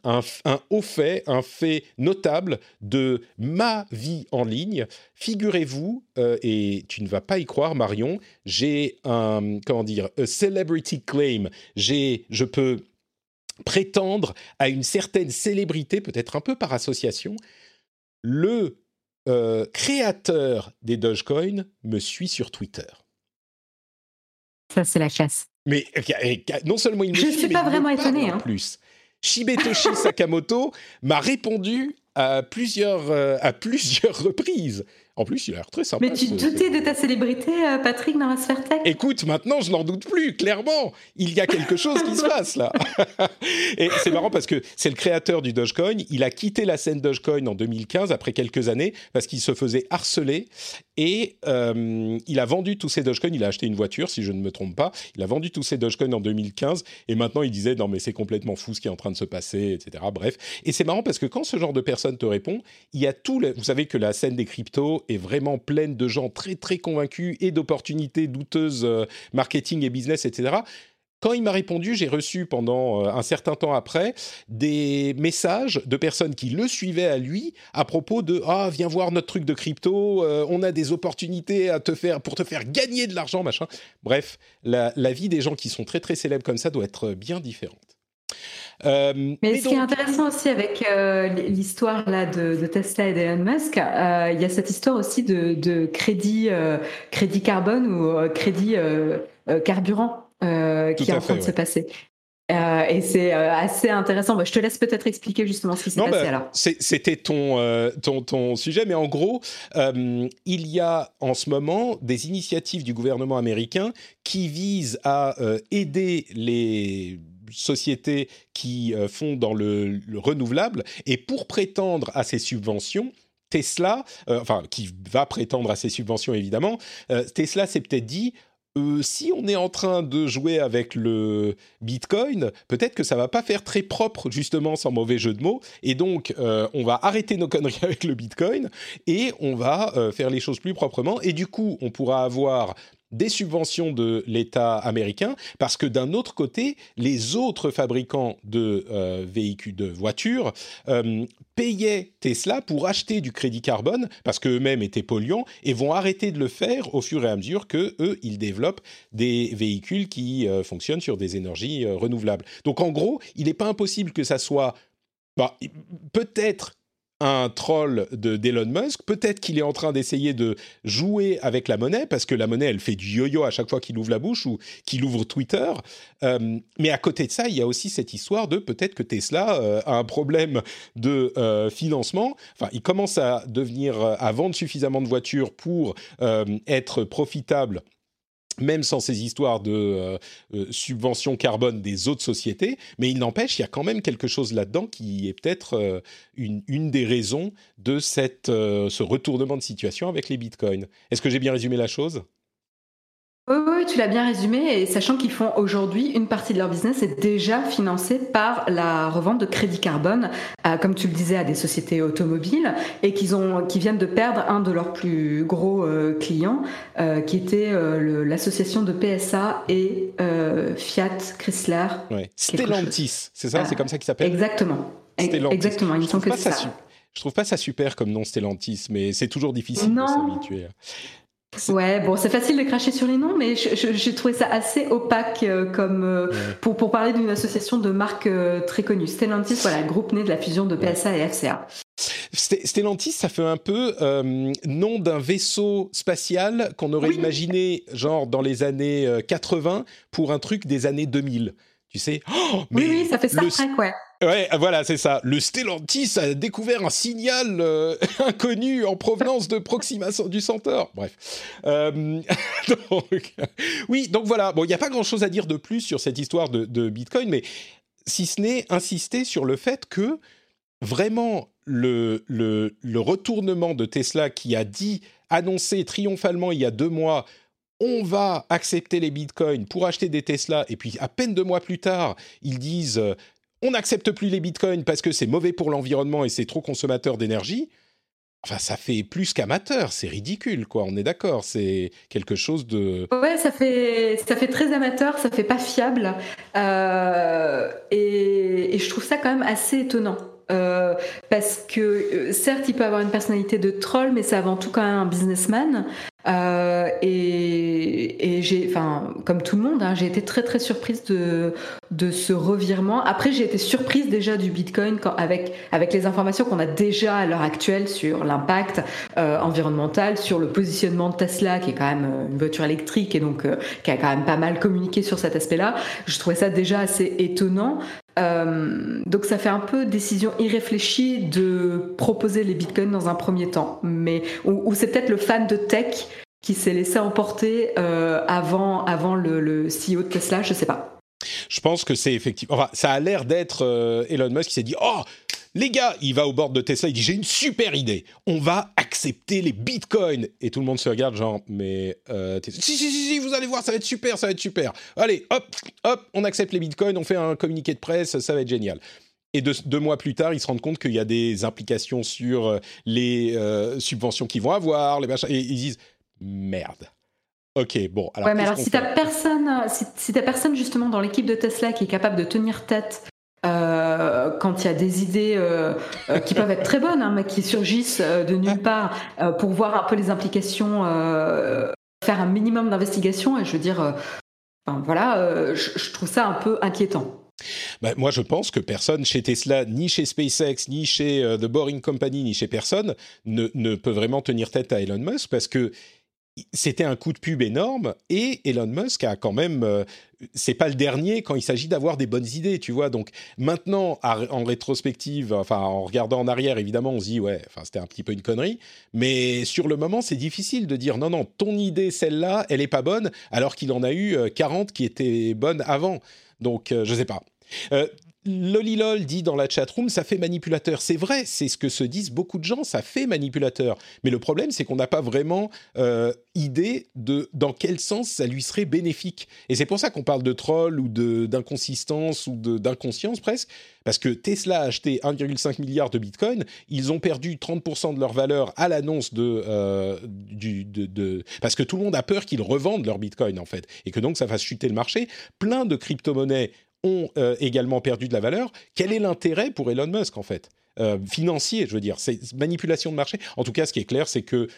un, haut fait, un fait notable de ma vie en ligne. Figurez-vous, et tu ne vas pas y croire, Marion, j'ai un, comment dire, a celebrity claim. J'ai, je peux prétendre à une certaine célébrité, peut-être un peu par association, le euh, créateur des Dogecoin me suit sur Twitter. Ça, c'est la chasse. Mais non seulement il me Je ne suis pas vraiment étonné. En hein. plus, Shibetoshi Sakamoto m'a répondu à plusieurs, euh, à plusieurs reprises. En plus, il a l'air très sympa. Mais tu doutais de ta célébrité, euh, Patrick, dans la sphère tech Écoute, maintenant, je n'en doute plus, clairement. Il y a quelque chose qui se passe là. et c'est marrant parce que c'est le créateur du Dogecoin. Il a quitté la scène Dogecoin en 2015, après quelques années, parce qu'il se faisait harceler. Et euh, il a vendu tous ses Dogecoin. Il a acheté une voiture, si je ne me trompe pas. Il a vendu tous ses Dogecoin en 2015. Et maintenant, il disait, non, mais c'est complètement fou ce qui est en train de se passer, etc. Bref. Et c'est marrant parce que quand ce genre de personne te répond, il y a tout... Vous savez que la scène des cryptos est vraiment pleine de gens très très convaincus et d'opportunités douteuses euh, marketing et business, etc. Quand il m'a répondu, j'ai reçu pendant euh, un certain temps après des messages de personnes qui le suivaient à lui à propos de ah viens voir notre truc de crypto, euh, on a des opportunités à te faire pour te faire gagner de l'argent machin. Bref, la, la vie des gens qui sont très très célèbres comme ça doit être bien différente. Euh, mais, ce qui est intéressant aussi avec euh, l'histoire là de, Tesla et d'Elon Musk, euh, il y a cette histoire aussi de, crédit, crédit carbone ou crédit carburant qui est en train de se passer. Euh, et c'est euh, assez intéressant. Bah, je te laisse peut-être expliquer justement ce qui s'est passé bah, C'était ton, euh, ton, ton, sujet, mais en gros, il y a en ce moment des initiatives du gouvernement américain qui visent à aider les sociétés qui font dans le, le, renouvelable. Et pour prétendre à ces subventions, Tesla, enfin, qui va prétendre à ces subventions évidemment, Tesla s'est peut-être dit euh, si on est en train de jouer avec le Bitcoin, peut-être que ça va pas faire très propre justement, sans mauvais jeu de mots. Et donc, euh, on va arrêter nos conneries avec le Bitcoin et on va euh, faire les choses plus proprement. Et du coup, on pourra avoir des subventions de l'État américain, parce que d'un autre côté, les autres fabricants de euh, véhicules, de voitures, euh, payaient Tesla pour acheter du crédit carbone, parce qu'eux-mêmes étaient polluants, et vont arrêter de le faire au fur et à mesure que eux, ils développent des véhicules qui euh, fonctionnent sur des énergies renouvelables. Donc en gros, il n'est pas impossible que ça soit bah, peut-être un troll de d'Elon Musk. Peut-être qu'il est en train d'essayer de jouer avec la monnaie, parce que la monnaie, elle fait du yo-yo à chaque fois qu'il ouvre la bouche ou qu'il ouvre Twitter. Euh, mais à côté de ça, il y a aussi cette histoire de peut-être que Tesla euh, a un problème de euh, financement. Enfin, il commence à devenir, à vendre suffisamment de voitures pour être profitable même sans ces histoires de euh, euh, subvention carbone des autres sociétés, mais il n'empêche, il y a quand même quelque chose là-dedans qui est peut-être euh, une, des raisons de cette, ce retournement de situation avec les bitcoins. Est-ce que j'ai bien résumé la chose? Oui, tu l'as bien résumé, et sachant qu'ils font aujourd'hui une partie de leur business est déjà financée par la revente de crédits carbone, comme tu le disais, à des sociétés automobiles, et qu'ils ont, qui viennent de perdre un de leurs plus gros euh, clients, euh, qui était euh, l'association de PSA et Fiat Chrysler. Ouais. Stellantis, c'est ça, c'est comme ça qu'il s'appelle. Exactement. Exactement. Ils sont que ça. Je trouve pas ça super comme nom Stellantis, mais c'est toujours difficile de s'habituer. Ouais, bon, c'est facile de cracher sur les noms, mais j'ai trouvé ça assez opaque euh, comme euh, pour, pour parler d'une association de marques euh, très connue. Stellantis, voilà, le groupe né de la fusion de PSA et FCA. Stellantis, ça fait un peu nom d'un vaisseau spatial qu'on aurait imaginé genre dans les années 80 pour un truc des années 2000. Tu sais? Oh, mais Oui, ça fait Star Trek, ouais. Ouais, voilà, c'est ça. Le Stellantis a découvert un signal euh, inconnu en provenance de Proxima du Centaure. Bref. Euh, oui, donc voilà. Bon, il n'y a pas grand-chose à dire de plus sur cette histoire de, Bitcoin, mais si ce n'est insister sur le fait que vraiment le, le, le retournement de Tesla qui a dit, annoncé triomphalement il y a deux mois, on va accepter les bitcoins pour acheter des Tesla, et puis à peine deux mois plus tard, ils disent on n'accepte plus les bitcoins parce que c'est mauvais pour l'environnement et c'est trop consommateur d'énergie. Enfin, ça fait plus qu'amateur, c'est ridicule, quoi. On est d'accord, c'est quelque chose de. Ouais, ça fait ça fait très amateur, ça fait pas fiable, euh, et, je trouve ça quand même assez étonnant. Euh, parce que euh, certes, il peut avoir une personnalité de troll, mais c'est avant tout quand même un businessman. Euh, et, j'ai, enfin, comme tout le monde, hein, j'ai été très très surprise de, ce revirement. Après, j'ai été surprise déjà du Bitcoin avec, avec les informations qu'on a déjà à l'heure actuelle sur l'impact environnemental, sur le positionnement de Tesla, qui est quand même une voiture électrique et donc qui a quand même pas mal communiqué sur cet aspect-là. Je trouvais ça déjà assez étonnant. Euh, donc ça fait un peu décision irréfléchie de proposer les bitcoins dans un premier temps, mais ou, c'est peut-être le fan de tech qui s'est laissé emporter euh, avant avant le, CEO de Tesla, je sais pas. Je pense que c'est effectivement. Enfin, ça a l'air d'être euh, Elon Musk qui s'est dit oh les gars, il va au bord de Tesla, il dit j'ai une super idée, on va accepter les bitcoins. Et tout le monde se regarde genre, mais euh, si, si, si, si, vous allez voir, ça va être super, ça va être super. Allez, hop, hop, on accepte les bitcoins, on fait un communiqué de presse, ça va être génial. Et deux, mois plus tard, ils se rendent compte qu'il y a des implications sur euh, les euh, subventions qu'ils vont avoir, les machins, et ils disent merde. Ok, bon. Alors, ouais, mais alors si t'as personne, si, si personne justement dans l'équipe de Tesla qui est capable de tenir tête euh, quand il y a des idées euh, euh, qui peuvent être très bonnes, hein, mais qui surgissent de nulle part, pour voir un peu les implications, faire un minimum d'investigation. Et je veux dire, voilà, je, trouve ça un peu inquiétant. Bah, moi, je pense que personne chez Tesla, ni chez SpaceX, ni chez The Boring Company, ni chez personne ne, ne, peut vraiment tenir tête à Elon Musk parce que c'était un coup de pub énorme et Elon Musk a quand même euh, c'est pas le dernier quand il s'agit d'avoir des bonnes idées tu vois. Donc maintenant en rétrospective enfin en regardant en arrière évidemment on se dit ouais enfin c'était un petit peu une connerie. Mais sur le moment c'est difficile de dire non non ton idée celle-là elle est pas bonne alors qu'il en a eu 40 euh, qui étaient bonnes avant. Donc euh, je sais pas Lolilol dit dans la chatroom, ça fait manipulateur. C'est vrai, c'est ce que se disent beaucoup de gens, ça fait manipulateur. Mais le problème, c'est qu'on n'a pas vraiment euh, idée de dans quel sens ça lui serait bénéfique. Et c'est pour ça qu'on parle de troll ou d'inconsistance ou d'inconscience presque. Parce que Tesla a acheté 1,5 milliard de bitcoin, ils ont perdu 30% de leur valeur à l'annonce de, euh, de, de, Parce que tout le monde a peur qu'ils revendent leur bitcoin en fait, et que donc ça fasse chuter le marché. Plein de crypto-monnaies ont euh, également perdu de la valeur. Quel est l'intérêt pour Elon Musk en fait? Euh, Financier, je veux dire, c'est manipulation de marché. En tout cas, ce qui est clair, c'est que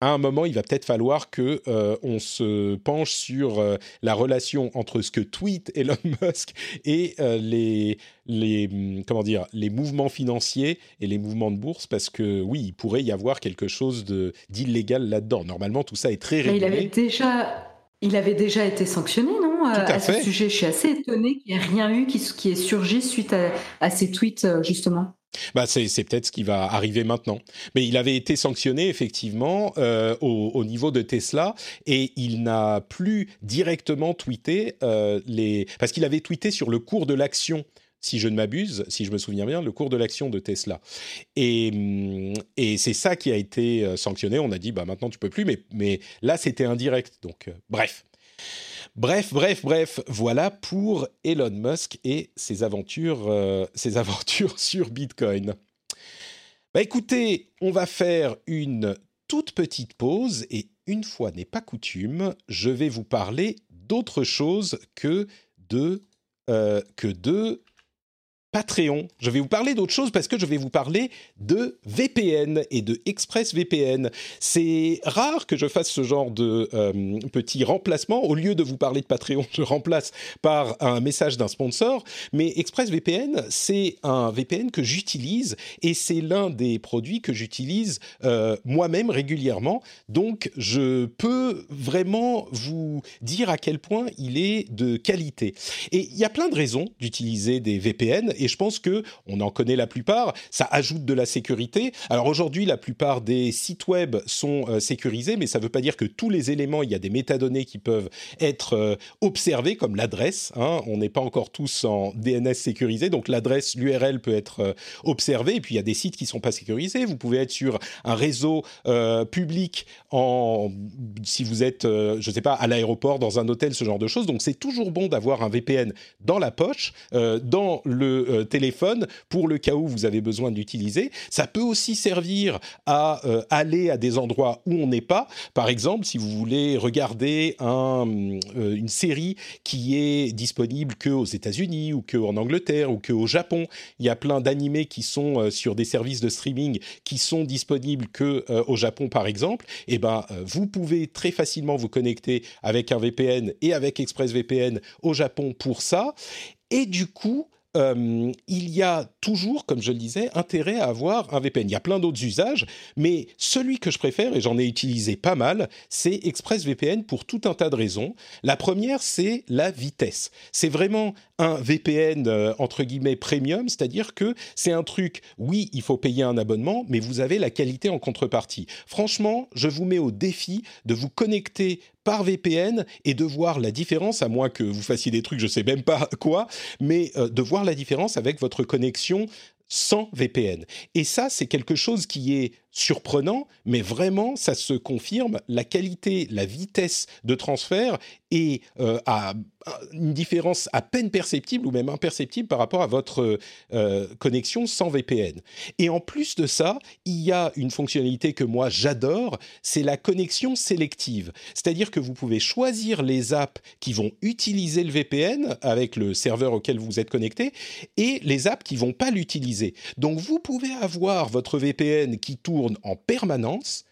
à un moment, il va peut-être falloir que euh, on se penche sur la relation entre ce que tweet Elon Musk et les les hum, comment dire les mouvements financiers et les mouvements de bourse parce que oui, il pourrait y avoir quelque chose d'illégal là-dedans. Normalement, tout ça est très régulé. il avait déjà il avait déjà été sanctionné, non à, à, ce sujet? Je suis assez étonné qu'il n'y ait rien eu qui, qui ait surgi suite à, ces tweets, euh, justement. Bah c'est, peut-être ce qui va arriver maintenant. Mais il avait été sanctionné effectivement euh, au, niveau de Tesla et il n'a plus directement tweeté euh, les parce qu'il avait tweeté sur le cours de l'action si je ne m'abuse, si je me souviens bien, le cours de l'action de Tesla. Et, hum, c'est ça qui a été euh, sanctionné. On a dit, bah maintenant tu peux plus, mais, mais là c'était indirect. Donc, euh, bref. Bref, bref, bref, voilà pour Elon Musk et ses aventures, euh, ses aventures sur Bitcoin. Bah écoutez, on va faire une toute petite pause et une fois n'est pas coutume, je vais vous parler d'autre chose que de que de Patreon. Je vais vous parler d'autre chose parce que je vais vous parler de VPN et de ExpressVPN. C'est rare que je fasse ce genre de euh, petit remplacement. Au lieu de vous parler de Patreon, je remplace par un message d'un sponsor. Mais ExpressVPN, c'est un VPN que j'utilise et c'est l'un des produits que j'utilise euh, moi-même régulièrement. Donc, je peux vraiment vous dire à quel point il est de qualité. Et il y a plein de raisons d'utiliser des VPN je pense que on en connaît la plupart. Ça ajoute de la sécurité. Alors aujourd'hui, la plupart des sites web sont euh, sécurisés, mais ça ne veut pas dire que tous les éléments, il y a des métadonnées qui peuvent être euh, observées, comme l'adresse. Hein. On n'est pas encore tous en DNS sécurisé, donc l'adresse, l'URL peut être euh, observée. Et puis il y a des sites qui sont pas sécurisés. Vous pouvez être sur un réseau public en, si vous êtes, je sais pas, à l'aéroport, dans un hôtel, ce genre de choses. Donc c'est toujours bon d'avoir un VPN dans la poche, dans le euh, téléphone pour le cas où vous avez besoin d'utiliser. Ça peut aussi servir à euh, aller à des endroits où on n'est pas. Par exemple, si vous voulez regarder euh, une série qui est disponible que aux États-Unis ou que en Angleterre ou que au Japon, il y a plein d'animés qui sont sur des services de streaming qui sont disponibles que au Japon par exemple. Et eh ben, vous pouvez très facilement vous connecter avec un VPN et avec ExpressVPN au Japon pour ça. Et du coup, euh, il y a toujours, comme je le disais, intérêt à avoir un VPN. Il y a plein d'autres usages, mais celui que je préfère, et j'en ai utilisé pas mal, c'est ExpressVPN pour tout un tas de raisons. La première, c'est la vitesse. C'est vraiment un VPN euh, entre guillemets premium, c'est-à-dire que c'est un truc, oui, il faut payer un abonnement, mais vous avez la qualité en contrepartie. Franchement, je vous mets au défi de vous connecter par VPN et de voir la différence, à moins que vous fassiez des trucs, je sais même pas quoi, mais euh, de voir la différence avec votre connexion sans VPN. Et ça, c'est quelque chose qui est surprenant, mais vraiment, ça se confirme. La qualité, la vitesse de transfert est euh, à une différence à peine perceptible ou même imperceptible par rapport à votre euh, connexion sans VPN. Et en plus de ça, il y a une fonctionnalité que moi j'adore, c'est la connexion sélective. C'est-à-dire que vous pouvez choisir les apps qui vont utiliser le VPN avec le serveur auquel vous êtes connecté et les apps qui vont pas l'utiliser. Donc vous pouvez avoir votre VPN qui tourne en permanence.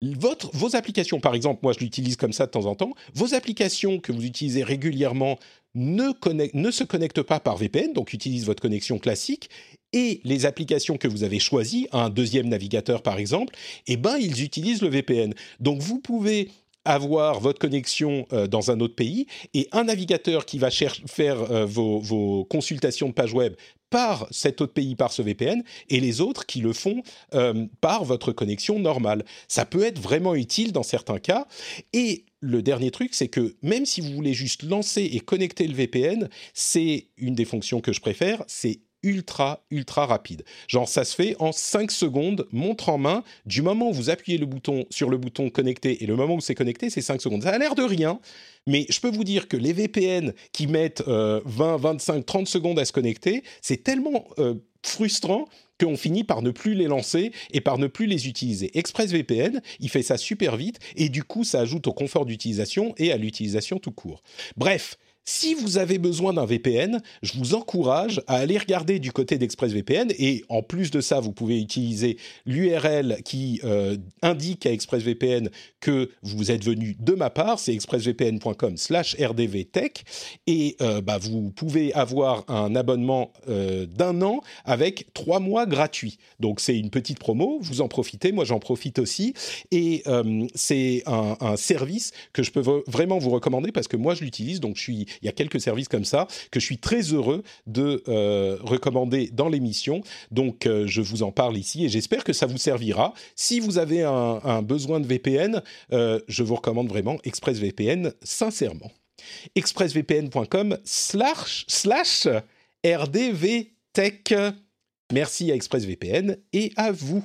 Vos applications, par exemple, moi je l'utilise comme ça de temps en temps, vos applications que vous utilisez régulièrement ne, ne se connectent pas par VPN, donc utilisent votre connexion classique, et les applications que vous avez choisies, un deuxième navigateur par exemple, eh ben, ils utilisent le VPN. Donc vous pouvez avoir votre connexion euh, dans un autre pays et un navigateur qui va faire euh, vos, vos, consultations de page web par cet autre pays, par ce VPN, et les autres qui le font euh, par votre connexion normale. Ça peut être vraiment utile dans certains cas. Et le dernier truc, c'est que même si vous voulez juste lancer et connecter le VPN, c'est une des fonctions que je préfère, c'est ultra, ultra rapide. Genre, ça se fait en 5 secondes, montre en main. Du moment où vous appuyez le bouton, sur le bouton connecter et le moment où c'est connecté, c'est 5 secondes. Ça a l'air de rien, mais je peux vous dire que les VPN qui mettent 20, 25, 30 secondes à se connecter, c'est tellement euh, frustrant qu'on finit par ne plus les lancer et par ne plus les utiliser. ExpressVPN, il fait ça super vite et du coup, ça ajoute au confort d'utilisation et à l'utilisation tout court. Bref, si vous avez besoin d'un VPN, je vous encourage à aller regarder du côté d'ExpressVPN et en plus de ça, vous pouvez utiliser l'URL qui euh, indique à ExpressVPN que vous êtes venu de ma part, c'est expressvpn.com/rdvtech et euh, bah, vous pouvez avoir un abonnement euh, d'un an avec trois mois gratuits. Donc c'est une petite promo, vous en profitez, moi j'en profite aussi. Et c'est un, un service que je peux vraiment vous recommander parce que moi je l'utilise, donc je suis il y a quelques services comme ça que je suis très heureux de euh, recommander dans l'émission. Donc, euh, je vous en parle ici et j'espère que ça vous servira. Si vous avez un, besoin de VPN, euh, je vous recommande vraiment ExpressVPN, sincèrement. expressvpn.com slash, slash rdvtech. Merci à ExpressVPN et à vous.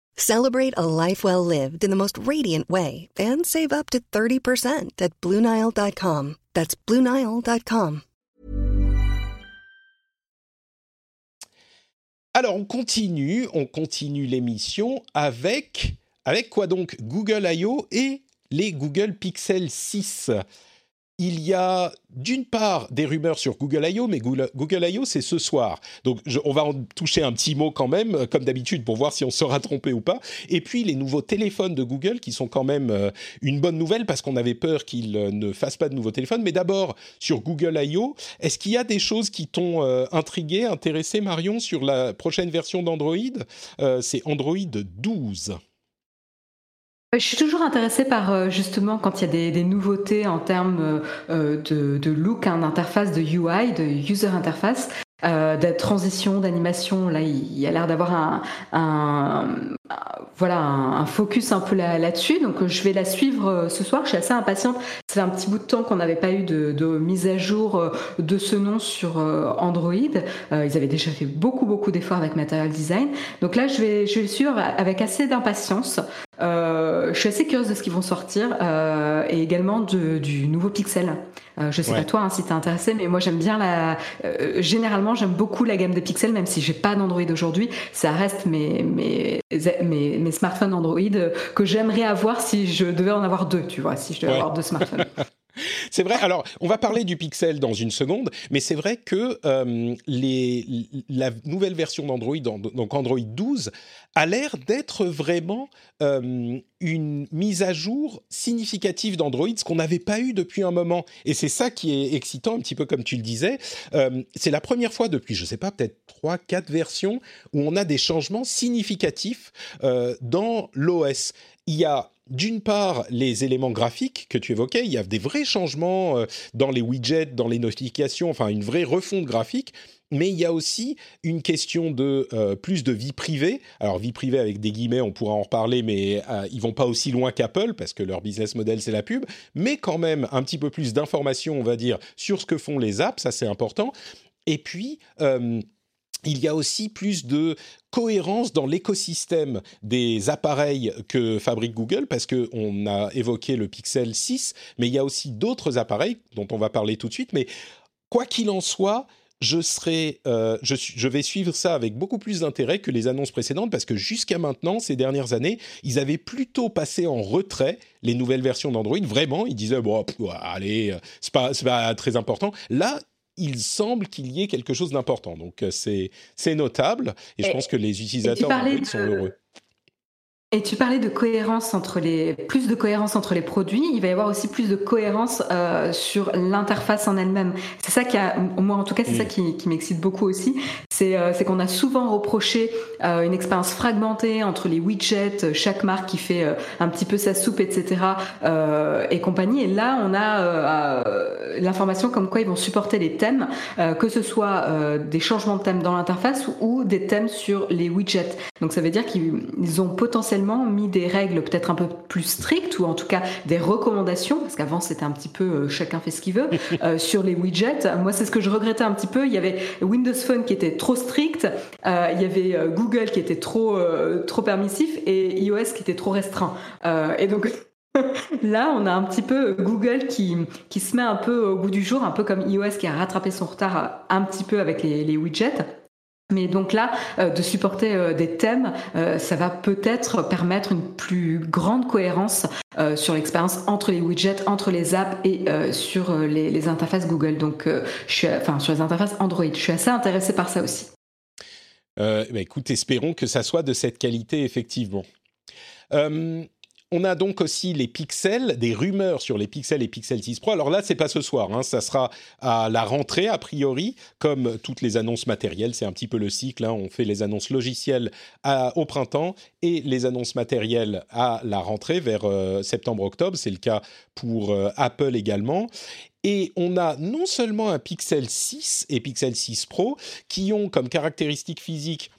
Celebrate a life well lived in the most radiant way and save up to 30% at BlueNile.com. That's BlueNile.com. Alors, on continue, on continue l'émission avec, avec quoi donc? Google I.O. et les Google Pixel 6 il y a d'une part des rumeurs sur Google I.O., mais Google, I.O. c'est ce soir. Donc on va en toucher un petit mot quand même, euh, comme d'habitude, pour voir si on sera trompé ou pas. Et puis les nouveaux téléphones de Google, qui sont quand même euh, une bonne nouvelle, parce qu'on avait peur qu'ils euh, ne fassent pas de nouveaux téléphones. Mais d'abord, sur Google I.O., est-ce qu'il y a des choses qui t'ont intrigué, intéressé, Marion, sur la prochaine version d'Android? C'est Android 12. Je suis toujours intéressée par euh, justement quand il y a des, des nouveautés en termes euh, de, de, look, hein, d'interface, de UI, de user interface. Euh, de transition, d'animation. Là, il, y a l'air d'avoir un, un, voilà, un, focus un peu là-dessus. Donc, je vais la suivre euh, ce soir. Je suis assez impatiente. C'est un petit bout de temps qu'on n'avait pas eu de, de, mise à jour euh, de ce nom sur Android. ils avaient déjà fait beaucoup, beaucoup d'efforts avec Material Design. Donc là, je vais, je vais le suivre avec assez d'impatience. je suis assez curieuse de ce qu'ils vont sortir et également de, du nouveau Pixel. Euh, je sais pas toi hein, si t'es intéressé, mais moi j'aime bien la. Euh, généralement, j'aime beaucoup la gamme de Pixel, même si j'ai pas d'Android aujourd'hui. Ça reste mes, mes, mes, mes smartphones Android que j'aimerais avoir si je devais en avoir deux, tu vois, si je devais avoir deux smartphones. C'est vrai. Alors, on va parler du Pixel dans une seconde, mais c'est vrai que euh, les, la nouvelle version d'Android, donc Android 12, a l'air d'être vraiment euh, une mise à jour significative d'Android, ce qu'on n'avait pas eu depuis un moment. Et c'est ça qui est excitant, un petit peu comme tu le disais. Euh, c'est la première fois depuis, je ne sais pas, peut-être 3, 4 versions où on a des changements significatifs dans l'OS. Il y a d'une part, les éléments graphiques que tu évoquais, il y a des vrais changements euh, dans les widgets, dans les notifications, enfin une vraie refonte graphique. Mais il y a aussi une question de euh, plus de vie privée. Alors vie privée avec des guillemets, on pourra en reparler, mais euh, ils vont pas aussi loin qu'Apple parce que leur business model c'est la pub. Mais quand même un petit peu plus d'informations, on va dire, sur ce que font les apps, ça c'est important. Et puis euh, il y a aussi plus de cohérence dans l'écosystème des appareils que fabrique Google, parce qu'on a évoqué le Pixel 6, mais il y a aussi d'autres appareils dont on va parler tout de suite. Mais quoi qu'il en soit, je, serai, euh, je, vais suivre ça avec beaucoup plus d'intérêt que les annonces précédentes parce que jusqu'à maintenant, ces dernières années, ils avaient plutôt passé en retrait les nouvelles versions d'Android. Vraiment, ils disaient bon, allez, c'est pas, pas très important. Là, il semble qu'il y ait quelque chose d'important. Donc euh, c'est notable et, et, je pense que les utilisateurs sont heureux. Et tu parlais de cohérence entre les plus de cohérence entre les produits. Il va y avoir aussi plus de cohérence euh, sur l'interface en elle-même. C'est ça qui a, moi en tout cas, c'est ça qui, qui m'excite beaucoup aussi. C'est euh, qu'on a souvent reproché euh, une expérience fragmentée entre les widgets, chaque marque qui fait euh, un petit peu sa soupe, etc. Euh, et compagnie. Et là, on a euh, l'information comme quoi ils vont supporter les thèmes, que ce soit des changements de thèmes dans l'interface ou des thèmes sur les widgets. Donc ça veut dire qu'ils ont potentiellement mis des règles peut-être un peu plus strictes ou en tout cas des recommandations parce qu'avant c'était un petit peu euh, chacun fait ce qu'il veut euh, sur les widgets. Moi c'est ce que je regrettais un petit peu. Il y avait Windows Phone qui était trop strict, euh, il y avait Google qui était trop trop permissif et iOS qui était trop restreint. et donc Là, on a un petit peu Google qui, qui se met un peu au bout du jour, un peu comme iOS qui a rattrapé son retard un petit peu avec les, les widgets. Mais donc là, euh, de supporter euh, des thèmes, euh, ça va peut-être permettre une plus grande cohérence sur l'expérience entre les widgets, entre les apps et sur les, les, interfaces Google. Donc, je suis, enfin, sur les interfaces Android. Je suis assez intéressée par ça aussi. Bah écoute, espérons que ça soit de cette qualité, effectivement. On a donc aussi les pixels, des rumeurs sur les pixels et Pixel 6 Pro. Alors là, c'est pas ce soir, hein, ça sera à la rentrée a priori, comme toutes les annonces matérielles. C'est un petit peu le cycle. Hein. On fait les annonces logicielles à, au printemps et les annonces matérielles à la rentrée vers euh, septembre-octobre. C'est le cas pour euh, Apple également. Et on a non seulement un Pixel 6 et Pixel 6 Pro qui ont comme caractéristique physique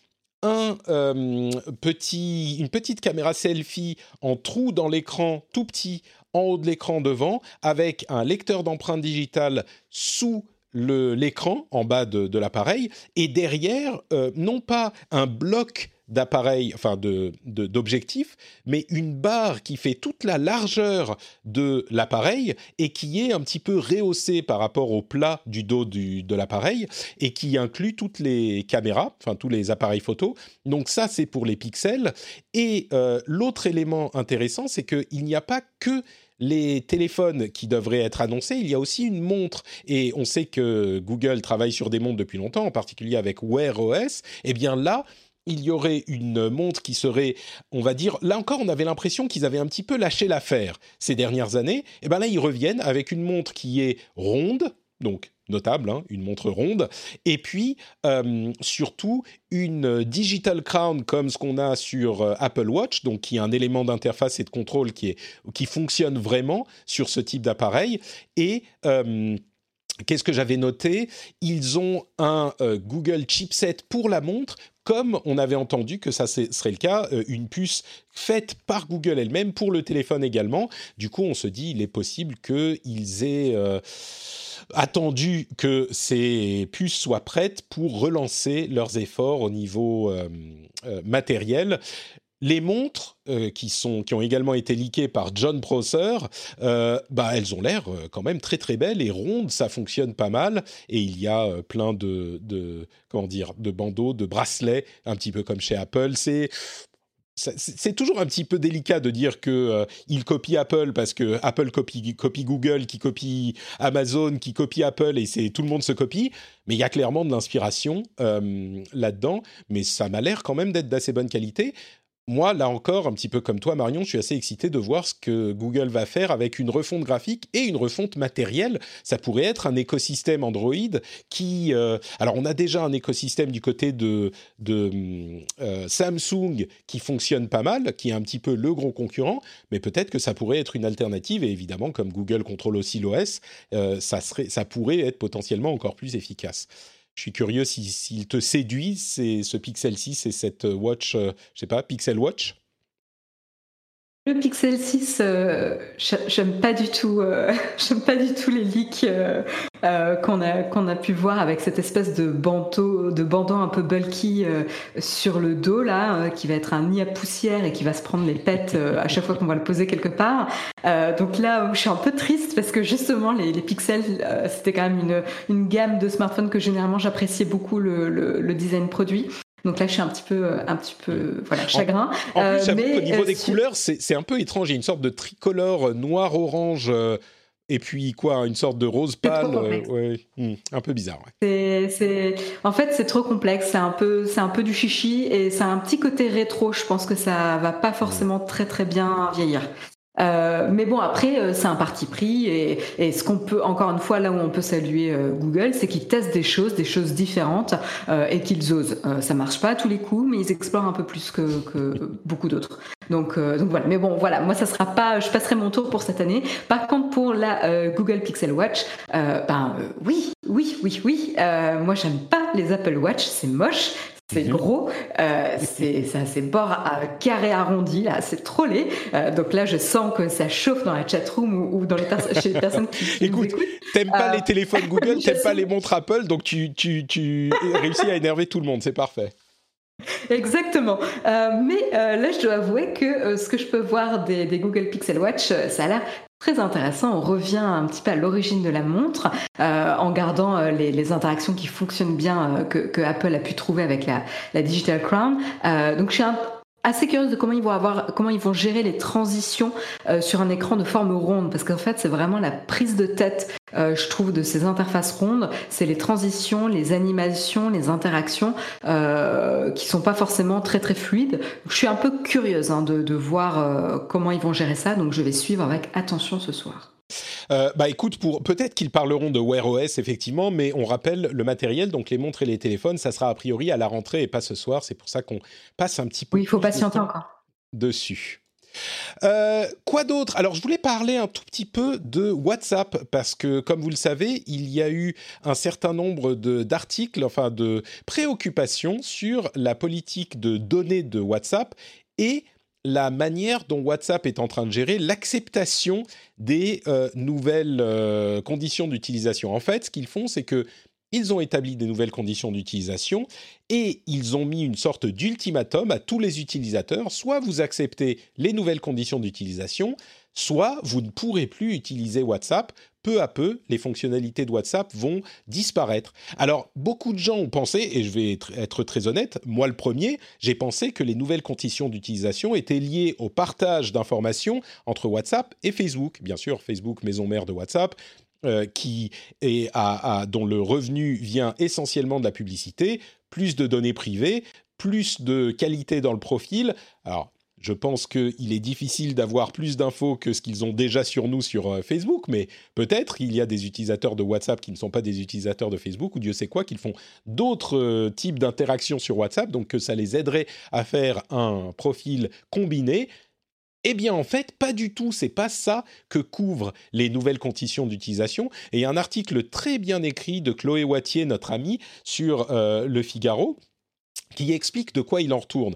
un, euh, une petite caméra selfie en trou dans l'écran, tout petit, en haut de l'écran devant, avec un lecteur d'empreintes digitales sous l'écran, en bas de, de l'appareil, et derrière, euh, non pas un bloc d'appareil, enfin de, d'objectif, mais une barre qui fait toute la largeur de l'appareil et qui est un petit peu rehaussée par rapport au plat du dos du, de l'appareil et qui inclut toutes les caméras, enfin tous les appareils photo. Donc ça, c'est pour les pixels. Et euh, l'autre élément intéressant, c'est qu'il n'y a pas que les téléphones qui devraient être annoncés, il y a aussi une montre. Et on sait que Google travaille sur des montres depuis longtemps, en particulier avec Wear OS. Eh bien là, il y aurait une montre qui serait, on va dire, là encore, on avait l'impression qu'ils avaient un petit peu lâché l'affaire ces dernières années. Et eh bien là, ils reviennent avec une montre qui est ronde, donc notable, hein, une montre ronde, et puis euh, surtout une digital crown comme ce qu'on a sur euh, Apple Watch, donc qui est un élément d'interface et de contrôle qui, est, qui fonctionne vraiment sur ce type d'appareil, et euh, Qu'est-ce que j'avais noté? Ils ont un Google chipset pour la montre, comme on avait entendu que ça serait le cas, euh, une puce faite par Google elle-même pour le téléphone également. Du coup, on se dit, il est possible qu'ils aient euh, attendu que ces puces soient prêtes pour relancer leurs efforts au niveau euh, matériel. Les montres euh, qui, sont, qui ont également été leakées par John Prosser, euh, bah, elles ont l'air euh, quand même très très belles et rondes, ça fonctionne pas mal. Et il y a plein de, comment dire, de bandeaux, de bracelets, un petit peu comme chez Apple. C'est c'est toujours un petit peu délicat de dire que il copie Apple parce que Apple copie, copie, Google, qui copie Amazon, qui copie Apple et c'est tout le monde se copie. Mais il y a clairement de l'inspiration là-dedans. Mais ça m'a l'air quand même d'être d'assez bonne qualité moi, là encore, un petit peu comme toi, Marion, je suis assez excité de voir ce que Google va faire avec une refonte graphique et une refonte matérielle. Ça pourrait être un écosystème Android qui... Euh, alors, on a déjà un écosystème du côté de, de euh, Samsung qui fonctionne pas mal, qui est un petit peu le gros concurrent, mais peut-être que ça pourrait être une alternative. Et évidemment, comme Google contrôle aussi l'OS, euh, ça, pourrait être potentiellement encore plus efficace. Je suis curieux s'il te séduit, c'est ce Pixel 6 et cette Watch, euh, je sais pas, Pixel Watch le Pixel 6, euh, j'aime pas du tout, euh, j'aime pas du tout les leaks euh, euh, qu'on a qu'on a pu voir avec cette espèce de bandeau, de bandeau un peu bulky euh, sur le dos là, qui va être un nid à poussière et qui va se prendre les pètes à chaque fois qu'on va le poser quelque part. donc là, je suis un peu triste parce que justement les, les Pixels, c'était quand même une une gamme de smartphones que généralement j'appréciais beaucoup le, le, le design produit. Donc là, je suis un petit peu, un petit peu, voilà, chagrin. En, en plus, euh, mais, au niveau euh, des couleurs, c'est un peu étrange. Il y a une sorte de tricolore noir-orange. Euh, et puis quoi, une sorte de rose pâle, ouais, hmm, un peu bizarre. Ouais. C'est, en fait, c'est trop complexe. C'est un peu, c'est un peu du chichi et ça a un petit côté rétro. Je pense que ça va pas forcément très très bien vieillir. Euh, mais bon, après, euh, c'est un parti pris et, et ce qu'on peut, encore une fois, là où on peut saluer euh, Google, c'est qu'ils testent des choses, des choses différentes euh, et qu'ils osent. ça marche pas à tous les coups, mais ils explorent un peu plus que, que beaucoup d'autres. Donc, donc voilà. Mais bon, voilà. Moi, ça sera pas. Je passerai mon tour pour cette année. Par contre, pour la Google Pixel Watch, ben oui, oui, oui, oui. moi, j'aime pas les Apple Watch. C'est moche. C'est mhm. gros, euh, c'est ça, c'est bord à carré arrondi là, c'est trop laid. Euh, donc là, je sens que ça chauffe dans la chatroom ou, ou dans les chez les personnes qui, qui Écoute, t'aimes pas euh, les téléphones Google, t'aimes pas les montres Apple, donc tu, tu, tu réussis à énerver tout le monde, c'est parfait. Exactement. Euh, mais euh, là, je dois avouer que euh, ce que je peux voir des, des Google Pixel Watch, euh, ça a l'air très intéressant. On revient un petit peu à l'origine de la montre euh, en gardant euh, les, interactions qui fonctionnent bien euh, que, que, Apple a pu trouver avec la, Digital Crown. donc je suis assez curieuse de comment ils vont avoir, comment ils vont gérer les transitions sur un écran de forme ronde, parce qu'en fait c'est vraiment la prise de tête, euh, je trouve, de ces interfaces rondes, c'est les transitions, les animations, les interactions euh, qui sont pas forcément très très fluides. Je suis un peu curieuse hein, de, de, voir euh, comment ils vont gérer ça, donc je vais suivre avec attention ce soir. Euh, bah écoute, pour peut-être qu'ils parleront de Wear OS effectivement, mais on rappelle le matériel, donc les montres et les téléphones, ça sera a priori à la rentrée et pas ce soir. C'est pour ça qu'on passe un petit peu. Oui, il faut patienter encore. Dessus. Euh, quoi d'autre? Alors, je voulais parler un tout petit peu de WhatsApp parce que, comme vous le savez, il y a eu un certain nombre d'articles, enfin de préoccupations sur la politique de données de WhatsApp et la manière dont WhatsApp est en train de gérer l'acceptation des euh, nouvelles euh, conditions d'utilisation. En fait, ce qu'ils font, c'est que ils ont établi des nouvelles conditions d'utilisation et ils ont mis une sorte d'ultimatum à tous les utilisateurs. Soit vous acceptez les nouvelles conditions d'utilisation, soit vous ne pourrez plus utiliser WhatsApp peu à peu, les fonctionnalités de WhatsApp vont disparaître. Alors, beaucoup de gens ont pensé, et je vais être, très honnête, moi le premier, j'ai pensé que les nouvelles conditions d'utilisation étaient liées au partage d'informations entre WhatsApp et Facebook. Bien sûr, Facebook, maison mère de WhatsApp, euh, qui est à, dont le revenu vient essentiellement de la publicité, plus de données privées, plus de qualité dans le profil. Alors, je pense qu'il est difficile d'avoir plus d'infos que ce qu'ils ont déjà sur nous sur euh, Facebook, mais peut-être il y a des utilisateurs de WhatsApp qui ne sont pas des utilisateurs de Facebook, ou Dieu sait quoi, qu'ils font d'autres euh, types d'interactions sur WhatsApp, donc que ça les aiderait à faire un profil combiné. Eh bien, en fait, pas du tout. C'est pas ça que couvrent les nouvelles conditions d'utilisation. Et un article très bien écrit de Chloé Wattier, notre amie, sur euh, Le Figaro, qui explique de quoi il en retourne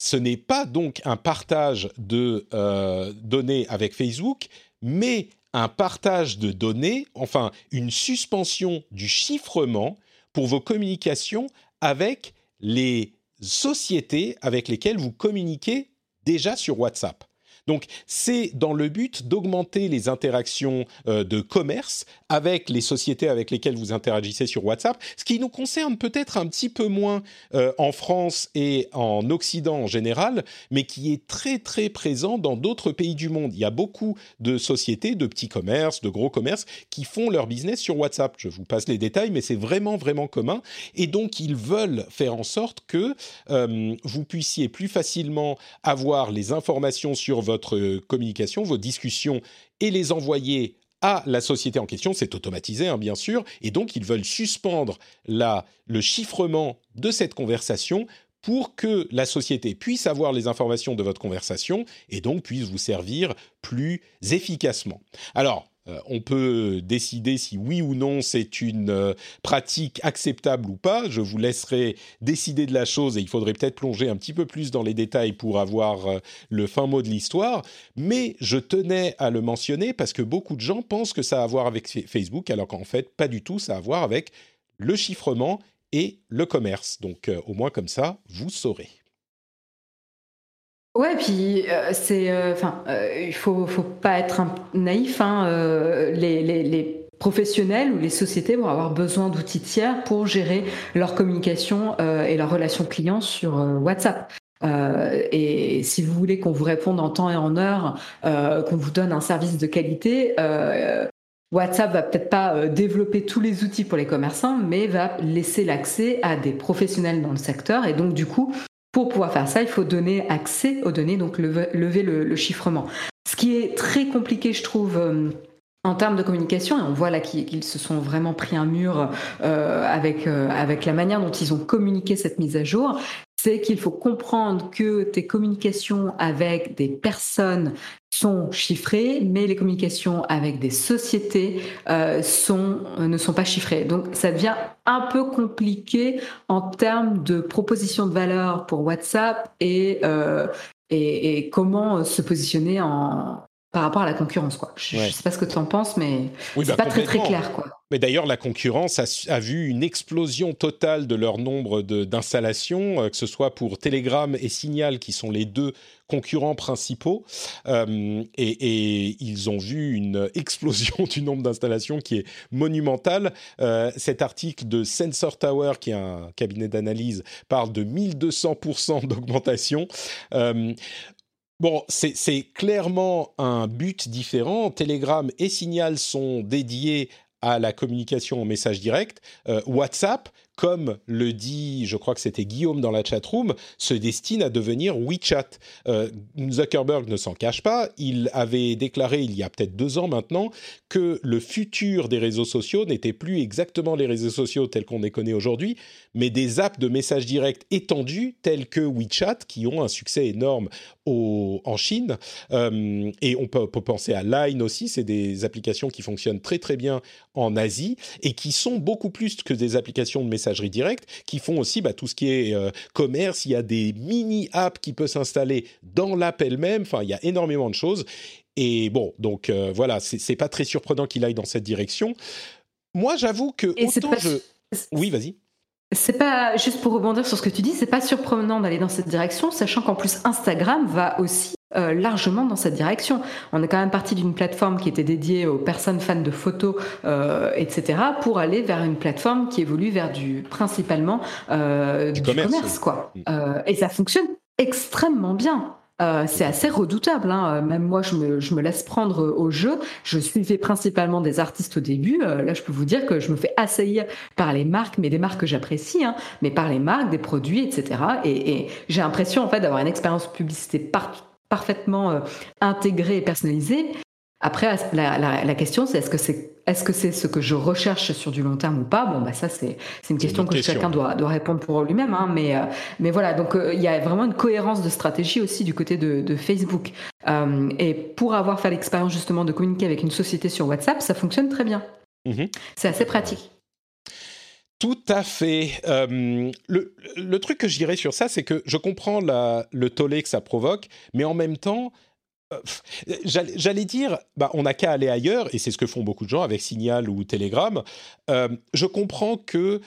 ce n'est pas donc un partage de euh, données avec Facebook, mais un partage de données, enfin une suspension du chiffrement pour vos communications avec les sociétés avec lesquelles vous communiquez déjà sur WhatsApp. Donc c'est dans le but d'augmenter les interactions euh, de commerce avec les sociétés avec lesquelles vous interagissez sur WhatsApp, ce qui nous concerne peut-être un petit peu moins euh, en France et en Occident en général, mais qui est très très présent dans d'autres pays du monde. Il y a beaucoup de sociétés, de petits commerces, de gros commerces qui font leur business sur WhatsApp. Je vous passe les détails, mais c'est vraiment vraiment commun. Et donc ils veulent faire en sorte que euh, vous puissiez plus facilement avoir les informations sur votre communication, vos discussions et les envoyer à la société en question, c'est automatisé hein, bien sûr, et donc ils veulent suspendre la, le chiffrement de cette conversation pour que la société puisse avoir les informations de votre conversation et donc puisse vous servir plus efficacement. Alors, on peut décider si oui ou non c'est une euh, pratique acceptable ou pas. Je vous laisserai décider de la chose et il faudrait peut-être plonger un petit peu plus dans les détails pour avoir euh, le fin mot de l'histoire. Mais je tenais à le mentionner parce que beaucoup de gens pensent que ça a à voir avec Facebook alors qu'en fait pas du tout, ça a à voir avec le chiffrement et le commerce. Donc au moins comme ça, vous saurez. Ouais, puis euh, c'est, euh, enfin, euh, il faut, faut pas être naïf. Hein, les, les, les, professionnels ou les sociétés vont avoir besoin d'outils tiers pour gérer leur communication et leurs relations clients sur WhatsApp. et si vous voulez qu'on vous réponde en temps et en heure, qu'on vous donne un service de qualité, WhatsApp va peut-être pas développer tous les outils pour les commerçants, mais va laisser l'accès à des professionnels dans le secteur. Et donc, du coup, pour pouvoir faire ça, il faut donner accès aux données, donc lever, le, chiffrement. Ce qui est très compliqué, je trouve. Euh, en termes de communication, et on voit là qu'ils se sont vraiment pris un mur euh, avec, euh, avec la manière dont ils ont communiqué cette mise à jour, c'est qu'il faut comprendre que tes communications avec des personnes sont chiffrées, mais les communications avec des sociétés euh, sont, ne sont pas chiffrées. Donc ça devient un peu compliqué en termes de proposition de valeur pour WhatsApp et, euh, et, et, comment se positionner en, par rapport à la concurrence. Quoi. Je ne sais pas ce que tu en penses, mais oui, c'est bah, pas très très clair. Quoi. Mais d'ailleurs, la concurrence a, vu une explosion totale de leur nombre d'installations, euh, que ce soit pour Telegram et Signal, qui sont les deux concurrents principaux. Euh, et, ils ont vu une explosion du nombre d'installations qui est monumentale. Euh, cet article de Sensor Tower, qui est un cabinet d'analyse, parle de 1200% d'augmentation. Bon, c'est clairement un but différent. Telegram et Signal sont dédiés à la communication en message direct. Euh, WhatsApp comme le dit, je crois que c'était Guillaume dans la chatroom, se destine à devenir WeChat. Euh, Zuckerberg ne s'en cache pas. Il avait déclaré il y a peut-être deux ans maintenant que le futur des réseaux sociaux n'était plus exactement les réseaux sociaux tels qu'on les connaît aujourd'hui, mais des apps de messages directs étendus tels que WeChat qui ont un succès énorme en Chine. Euh, et on peut, peut, penser à Line aussi, c'est des applications qui fonctionnent très très bien en Asie et qui sont beaucoup plus que des applications de messages directe, qui font aussi bah, tout ce qui est euh, commerce. Il y a des mini-apps qui peuvent s'installer dans l'app elle-même. Enfin, il y a énormément de choses. Et bon, donc euh, voilà, c'est pas très surprenant qu'il aille dans cette direction. Moi, j'avoue que autant je... Oui, vas-y. C'est pas juste pour rebondir sur ce que tu dis, c'est pas surprenant d'aller dans cette direction, sachant qu'en plus Instagram va aussi euh, largement dans cette direction. On est quand même parti d'une plateforme qui était dédiée aux personnes fans de photos, euh, etc., pour aller vers une plateforme qui évolue vers du principalement euh, du, commerce, quoi. Euh, et ça fonctionne extrêmement bien. Euh, c'est assez redoutable. Hein. Même moi, je me, je me, laisse prendre au jeu. Je suivais principalement des artistes au début. Euh, là, je peux vous dire que je me fais assaillir par les marques, mais des marques que j'apprécie, hein, mais par les marques, des produits, etc. Et, et j'ai l'impression en fait d'avoir une expérience publicité parfaitement euh, intégrée et personnalisée. Après, la, la, la question, c'est est-ce que c'est est-ce que c'est ce que je recherche sur du long terme ou pas? Bon, bah ça c'est une question que chacun doit doit répondre pour lui-même. Hein, mais euh, mais voilà, donc euh, il y a vraiment une cohérence de stratégie aussi du côté de, de Facebook. Euh, et pour avoir fait l'expérience justement de communiquer avec une société sur WhatsApp, ça fonctionne très bien. Mm-hmm. C'est assez pratique. Tout à fait. Euh, le, truc que je dirais sur ça, c'est que je comprends le tollé que ça provoque, mais en même temps, euh, j'allais dire, bah, on n'a qu'à aller ailleurs, et c'est ce que font beaucoup de gens avec Signal ou Telegram. Euh, je comprends que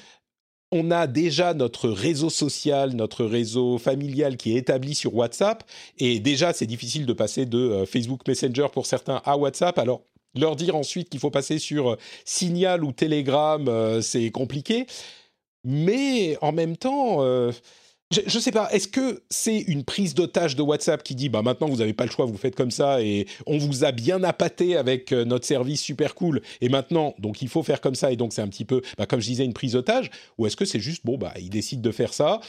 on a déjà notre réseau social, notre réseau familial qui est établi sur WhatsApp, et déjà c'est difficile de passer de Facebook Messenger pour certains à WhatsApp. Alors leur dire ensuite qu'il faut passer sur euh, Signal ou Telegram, euh, c'est compliqué. Mais en même temps, je ne sais pas, est-ce que c'est une prise d'otage de WhatsApp qui dit bah maintenant vous n'avez pas le choix, vous faites comme ça et on vous a bien appâté avec euh, notre service super cool et maintenant donc il faut faire comme ça et donc c'est un petit peu bah, comme je disais une prise d'otage ou est-ce que c'est juste bon bah ils décident de faire ça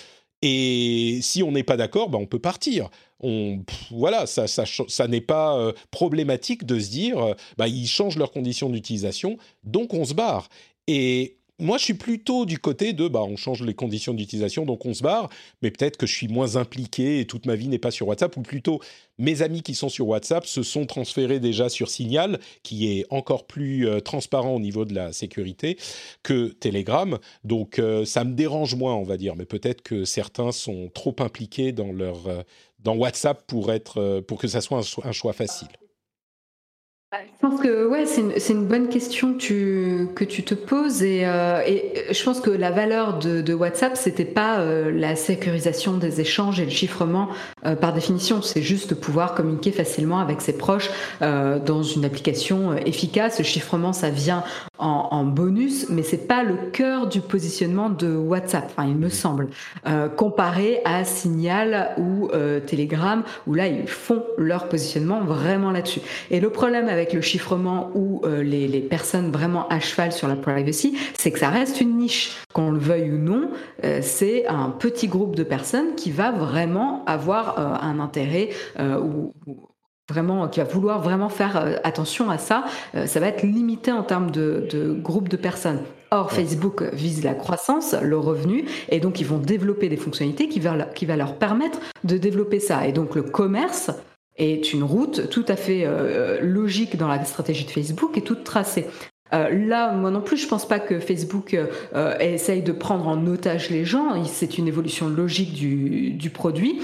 et si on n'est pas d'accord bah on peut partir. On, voilà, ça, ça, n'est pas euh, problématique de se dire bah ils changent leurs conditions d'utilisation donc on se barre et moi, je suis plutôt du côté de, bah, on change les conditions d'utilisation, donc on se barre, mais peut-être que je suis moins impliqué et toute ma vie n'est pas sur WhatsApp, ou plutôt mes amis qui sont sur WhatsApp se sont transférés déjà sur Signal, qui est encore plus euh, transparent au niveau de la sécurité que Telegram. Donc, euh, ça me dérange moins, on va dire, mais peut-être que certains sont trop impliqués dans leur euh, dans WhatsApp pour être pour que ça soit un choix facile. Je pense que ouais, c'est une, bonne question que tu, que tu te poses et, euh, je pense que la valeur de, de WhatsApp, c'était pas euh, la sécurisation des échanges et le chiffrement euh, par définition, c'est juste de pouvoir communiquer facilement avec ses proches dans une application efficace. Le chiffrement, ça vient en, en bonus, mais c'est pas le cœur du positionnement de WhatsApp, enfin, il me semble, comparé à Signal ou Telegram, où là ils font leur positionnement vraiment là-dessus. Et le problème avec le chiffrement ou euh, les, personnes vraiment à cheval sur la privacy, c'est que ça reste une niche. Qu'on le veuille ou non, euh, c'est un petit groupe de personnes qui va vraiment avoir euh, un intérêt ou, vraiment qui va vouloir vraiment faire attention à ça. ça va être limité en termes de, de groupe de personnes. Or, Facebook vise la croissance, le revenu, et donc ils vont développer des fonctionnalités qui va, qui va leur permettre de développer ça. Et donc le commerce est une route tout à fait euh, logique dans la stratégie de Facebook et toute tracée. Euh, là, moi non plus, je pense pas que Facebook euh, essaye de prendre en otage les gens. C'est une évolution logique du, du produit.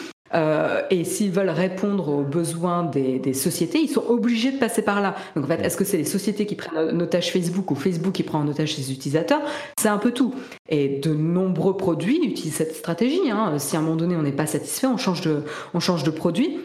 Et s'ils veulent répondre aux besoins des, sociétés, ils sont obligés de passer par là. Donc en fait, est-ce que c'est les sociétés qui prennent en otage Facebook ou Facebook qui prend en otage ses utilisateurs? C'est un peu tout. Et de nombreux produits utilisent cette stratégie. Hein. Si à un moment donné on n'est pas satisfait, on change de produit.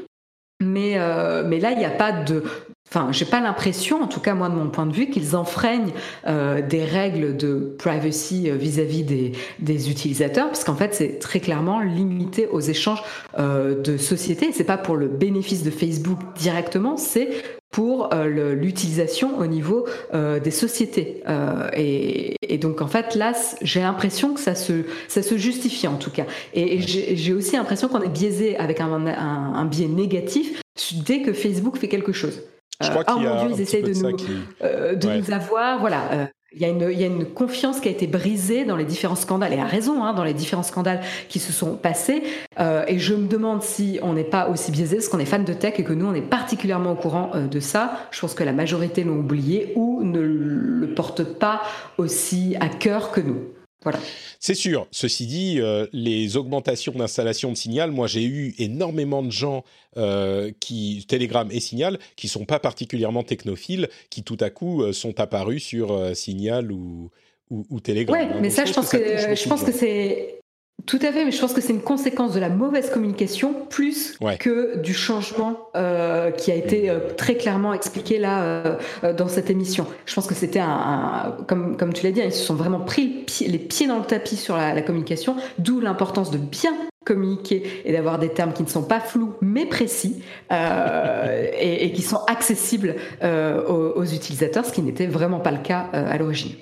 Mais, euh, mais là, il n'y a pas de. Enfin, j'ai pas l'impression, en tout cas moi de mon point de vue, qu'ils enfreignent euh, des règles de privacy euh, vis-à-vis des, des, utilisateurs, parce qu'en fait c'est très clairement limité aux échanges euh, de sociétés. C'est pas pour le bénéfice de Facebook directement, c'est pour euh, l'utilisation au niveau euh, des sociétés. Euh, et, et, donc en fait là, j'ai l'impression que ça se, ça se justifie en tout cas. Et, et j'ai aussi l'impression qu'on est biaisé avec un, un, un, biais négatif dès que Facebook fait quelque chose. Je crois oh mon Dieu, ils essayent de, nous, qui... de nous avoir. Voilà il y, a une, il y, a une, confiance qui a été brisée dans les différents scandales, et à raison, hein, dans les différents scandales qui se sont passés. Euh, et je me demande si on n'est pas aussi biaisé, parce qu'on est fan de tech et que nous, on est particulièrement au courant euh, de ça. Je pense que la majorité l'ont oublié ou ne le porte pas aussi à cœur que nous. Voilà. C'est sûr. Ceci dit, euh, les augmentations d'installation de Signal, moi j'ai eu énormément de gens euh, qui Telegram et Signal qui sont pas particulièrement technophiles, qui tout à coup euh, sont apparus sur Signal ou, ou, ou Telegram. Ouais, mais ça, je pense que, que je pense que c'est tout à fait, mais je pense que c'est une conséquence de la mauvaise communication plus que du changement euh, qui a été euh, très clairement expliqué là euh, dans cette émission. Je pense que c'était un, un, comme comme tu l'as dit, ils se sont vraiment pris les pieds dans le tapis sur la, la communication, d'où l'importance de bien communiquer et d'avoir des termes qui ne sont pas flous mais précis et, et, qui sont accessibles aux, aux, utilisateurs, ce qui n'était vraiment pas le cas à l'origine.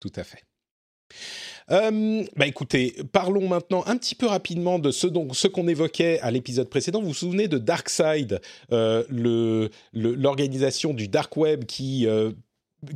Tout à fait. Euh, bah écoutez, parlons maintenant un petit peu rapidement de ce, donc, ce qu'on évoquait à l'épisode précédent. Vous vous souvenez de DarkSide, euh, l'organisation du dark web qui euh,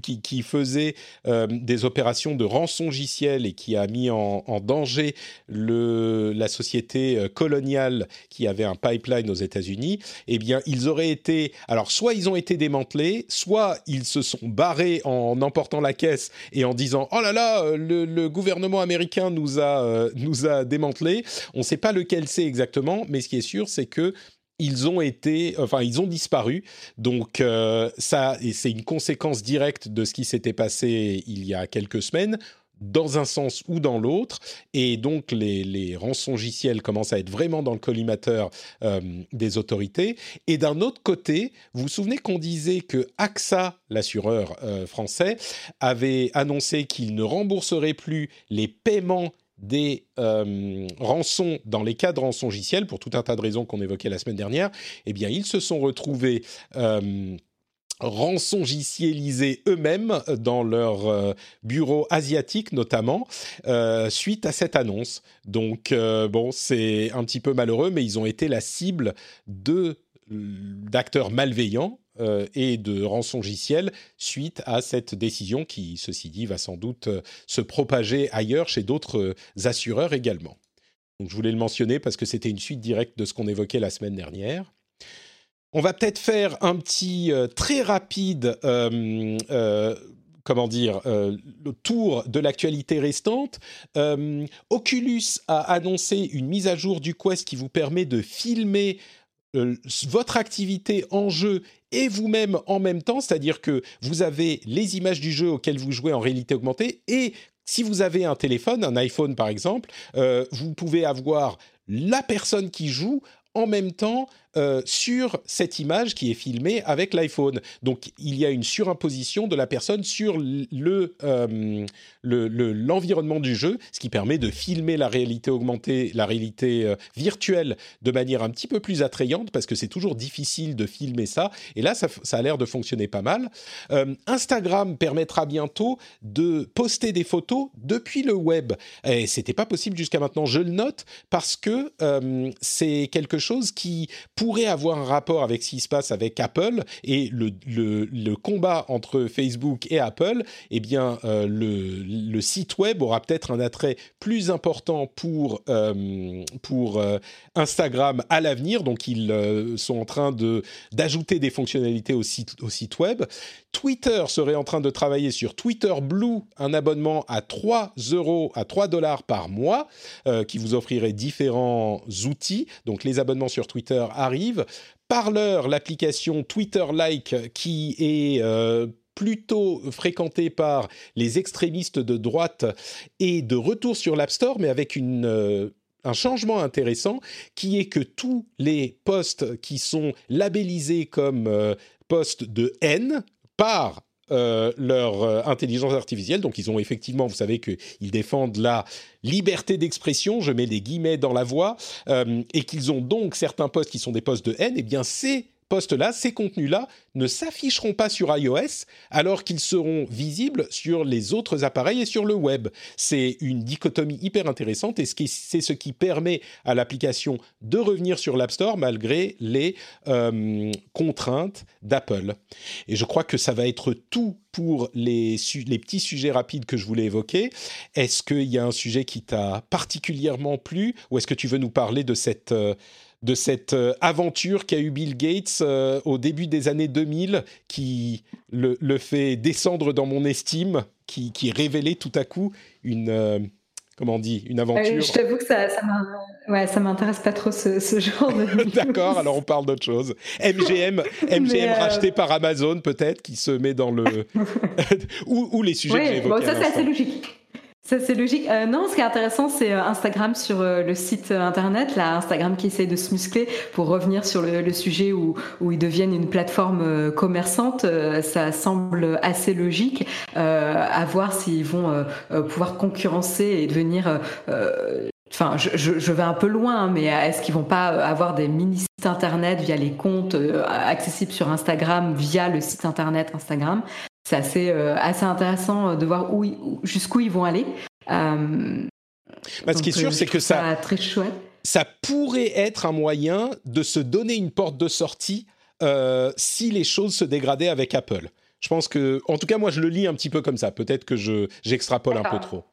qui, faisait euh, des opérations de rançongiciel et qui a mis en, danger la société euh, coloniale qui avait un pipeline aux États-Unis, eh bien, ils auraient été. Alors, soit ils ont été démantelés, soit ils se sont barrés en emportant la caisse et en disant Oh là là, le, le gouvernement américain nous a, euh, nous a démantelés. On ne sait pas lequel c'est exactement, mais ce qui est sûr, c'est que ils ont été, enfin, ils ont disparu. Donc, euh, ça, c'est une conséquence directe de ce qui s'était passé il y a quelques semaines. dans un sens ou dans l'autre, et donc les, les rançongiciels commencent à être vraiment dans le collimateur euh, des autorités. Et d'un autre côté, vous vous souvenez qu'on disait que AXA, l'assureur euh, français, avait annoncé qu'il ne rembourserait plus les paiements des euh, rançons dans les cas de rançongiciel, pour tout un tas de raisons qu'on évoquait la semaine dernière, eh ils se sont retrouvés rançongicialisés eux-mêmes dans leur euh, bureau asiatique notamment euh, suite à cette annonce. Donc euh, bon, c'est un petit peu malheureux, mais ils ont été la cible d'acteurs malveillants et de rançongiciels suite à cette décision qui, ceci dit, va sans doute se propager ailleurs chez d'autres assureurs également. Donc je voulais le mentionner parce que c'était une suite directe de ce qu'on évoquait la semaine dernière. On va peut-être faire un petit euh, très rapide, euh, euh, comment dire, le tour de l'actualité restante. Oculus a annoncé une mise à jour du Quest qui vous permet de filmer votre activité en jeu et vous-même en même temps, c'est-à-dire que vous avez les images du jeu auquel vous jouez en réalité augmentée et si vous avez un téléphone, un iPhone par exemple, vous pouvez avoir la personne qui joue en même temps euh, sur cette image qui est filmée avec l'iPhone. Donc il y a une surimposition de la personne sur le, euh, l'environnement du jeu, ce qui permet de filmer la réalité augmentée, la réalité euh, virtuelle de manière un petit peu plus attrayante parce que c'est toujours difficile de filmer ça. Et là, ça, a l'air de fonctionner pas mal. Instagram permettra bientôt de poster des photos depuis le web. Et c'était pas possible jusqu'à maintenant. Je le note parce que c'est quelque chose qui pourrait avoir un rapport avec ce qui se passe avec Apple et le, le, combat entre Facebook et Apple, eh bien, euh, le, site web aura peut-être un attrait plus important pour, euh, pour euh, Instagram à l'avenir. Donc, ils sont en train de, d'ajouter des fonctionnalités au site, au site web. Twitter serait en train de travailler sur Twitter Blue, un abonnement à 3 euros, à 3 dollars par mois, qui vous offrirait différents outils. Donc, les abonnements sur Twitter arrivent arrive. Parleur, l'application Twitter-like qui est euh, plutôt fréquentée par les extrémistes de droite et de retour sur l'App Store, mais avec euh, un changement intéressant qui est que tous les posts qui sont labellisés comme euh, posts de haine par euh, leur euh, intelligence artificielle. Donc ils ont effectivement, vous savez qu'ils défendent la liberté d'expression, je mets des guillemets dans la voix, euh, et qu'ils ont donc certains postes qui sont des postes de haine, et eh bien c'est postes-là, ces contenus-là, ne s'afficheront pas sur iOS alors qu'ils seront visibles sur les autres appareils et sur le web. C'est une dichotomie hyper intéressante et c'est ce qui permet à l'application de revenir sur l'App Store malgré les euh, contraintes d'Apple. Et je crois que ça va être tout pour les, les, petits sujets rapides que je voulais évoquer. Est-ce qu'il y a un sujet qui t'a particulièrement plu ou est-ce que tu veux nous parler de cette... Euh, de cette euh, aventure qu'a eu Bill Gates euh, au début des années 2000, qui le, fait descendre dans mon estime, qui, qui révélait tout à coup une, euh, comment on dit, une aventure. je t'avoue que ça, ça m'intéresse pas trop ce, genre de. D'accord, alors on parle d'autre chose. MGM, MGM racheté par Amazon peut-être, qui se met dans le ou, les sujets que j'ai évoqués. Bon, ça c'est assez logique. Ça, c'est logique. Euh, non, ce qui est intéressant, c'est euh, Instagram sur euh, le site internet, là, Instagram qui essaie de se muscler pour revenir sur le, sujet où, ils deviennent une plateforme commerçante. ça semble assez logique. à voir s'ils vont pouvoir concurrencer et devenir Enfin, je, je, vais un peu loin, hein, mais est-ce qu'ils vont pas avoir des mini sites internet via les comptes accessibles sur Instagram via le site internet Instagram? C'est assez, euh, assez intéressant euh, de voir où, jusqu'où ils vont aller. Euh, bah, ce qui est sûr, c'est que ça, très chouette. ça pourrait être un moyen de se donner une porte de sortie si les choses se dégradaient avec Apple. Je pense que, en tout cas, moi, je le lis un petit peu comme ça. Peut-être que je, j'extrapole un peu trop.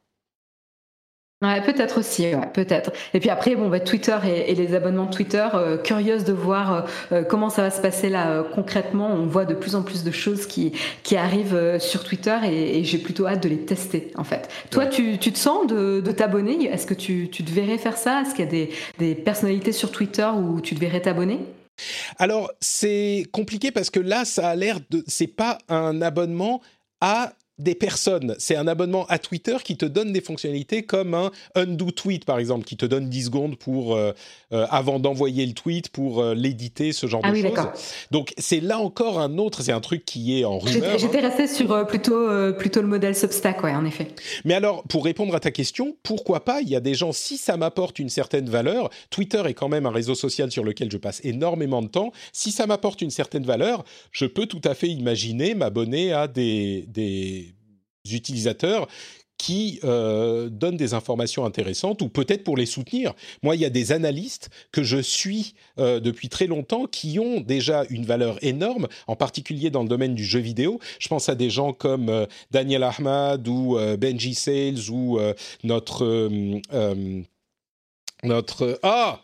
Ouais, peut-être aussi, peut-être. Et puis après, bon, bah, Twitter et, les abonnements Twitter, euh, curieuse de voir euh, euh, comment ça va se passer là concrètement. On voit de plus en plus de choses qui, qui arrivent sur Twitter et, j'ai plutôt hâte de les tester, en fait. Toi, tu, tu, te sens de, de t'abonner? Est-ce que tu, tu te verrais faire ça? Est-ce qu'il y a des, des personnalités sur Twitter où tu te verrais t'abonner? Alors, c'est compliqué parce que là, ça a l'air de. C'est pas un abonnement à des personnes. C'est un abonnement à Twitter qui te donne des fonctionnalités comme un undo tweet, par exemple, qui te donne 10 secondes pour, euh, euh, avant d'envoyer le tweet, pour euh, l'éditer, ce genre Ah de oui, choses. Donc, c'est là encore un autre, c'est un truc qui est en rumeur. J'étais j'étais hein. restée sur plutôt, plutôt le modèle Substack, ouais, en effet. Mais alors, pour répondre à ta question, pourquoi pas Il y a des gens, si ça m'apporte une certaine valeur, Twitter est quand même un réseau social sur lequel je passe énormément de temps, si ça m'apporte une certaine valeur, je peux tout à fait imaginer m'abonner à des, des utilisateurs qui euh, donnent des informations intéressantes ou peut-être pour les soutenir. Moi, il y a des analystes que je suis euh, depuis très longtemps qui ont déjà une valeur énorme, en particulier dans le domaine du jeu vidéo. Je pense à des gens comme euh, Daniel Ahmad ou Benji Sales ou notre notre ah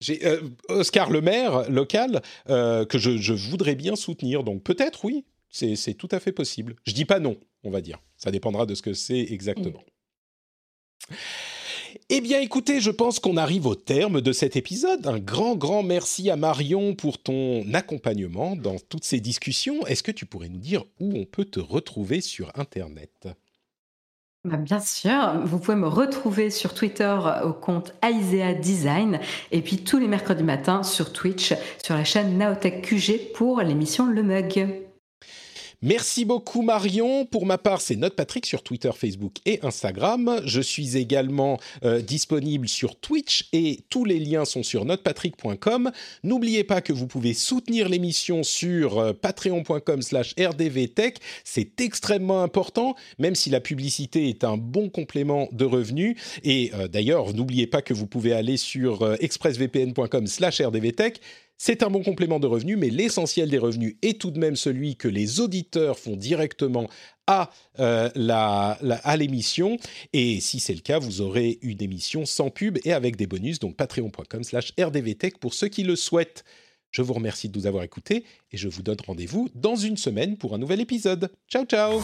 j'ai Oscar Le Maire local que je voudrais bien soutenir. Donc peut-être oui, c'est tout à fait possible. Je dis pas non, on va dire. Ça dépendra de ce que c'est exactement. Eh bien, écoutez, je pense qu'on arrive au terme de cet épisode. Un grand, grand merci à Marion pour ton accompagnement dans toutes ces discussions. Est-ce que tu pourrais nous dire où on peut te retrouver sur Internet? Bah, bien sûr, vous pouvez me retrouver sur Twitter au compte Aisea Design et puis tous les mercredis matins sur Twitch sur la chaîne Naotech QG pour l'émission Le Mug. Merci beaucoup Marion. Pour ma part, c'est Note Patrick sur Twitter, Facebook et Instagram. Je suis également euh, disponible sur Twitch et tous les liens sont sur notepatrick.com. N'oubliez pas que vous pouvez soutenir l'émission sur euh, patreon.com slash rdvtech. C'est extrêmement important, même si la publicité est un bon complément de revenus. Et euh, d'ailleurs, n'oubliez pas que vous pouvez aller sur euh, expressvpn.com slash rdvtech. C'est un bon complément de revenus, mais l'essentiel des revenus est tout de même celui que les auditeurs font directement à euh, à l'émission. Et si c'est le cas, vous aurez une émission sans pub et avec des bonus. Donc patreon.com slash rdvtech pour ceux qui le souhaitent. Je vous remercie de nous avoir écoutés et je vous donne rendez-vous dans une semaine pour un nouvel épisode. Ciao ciao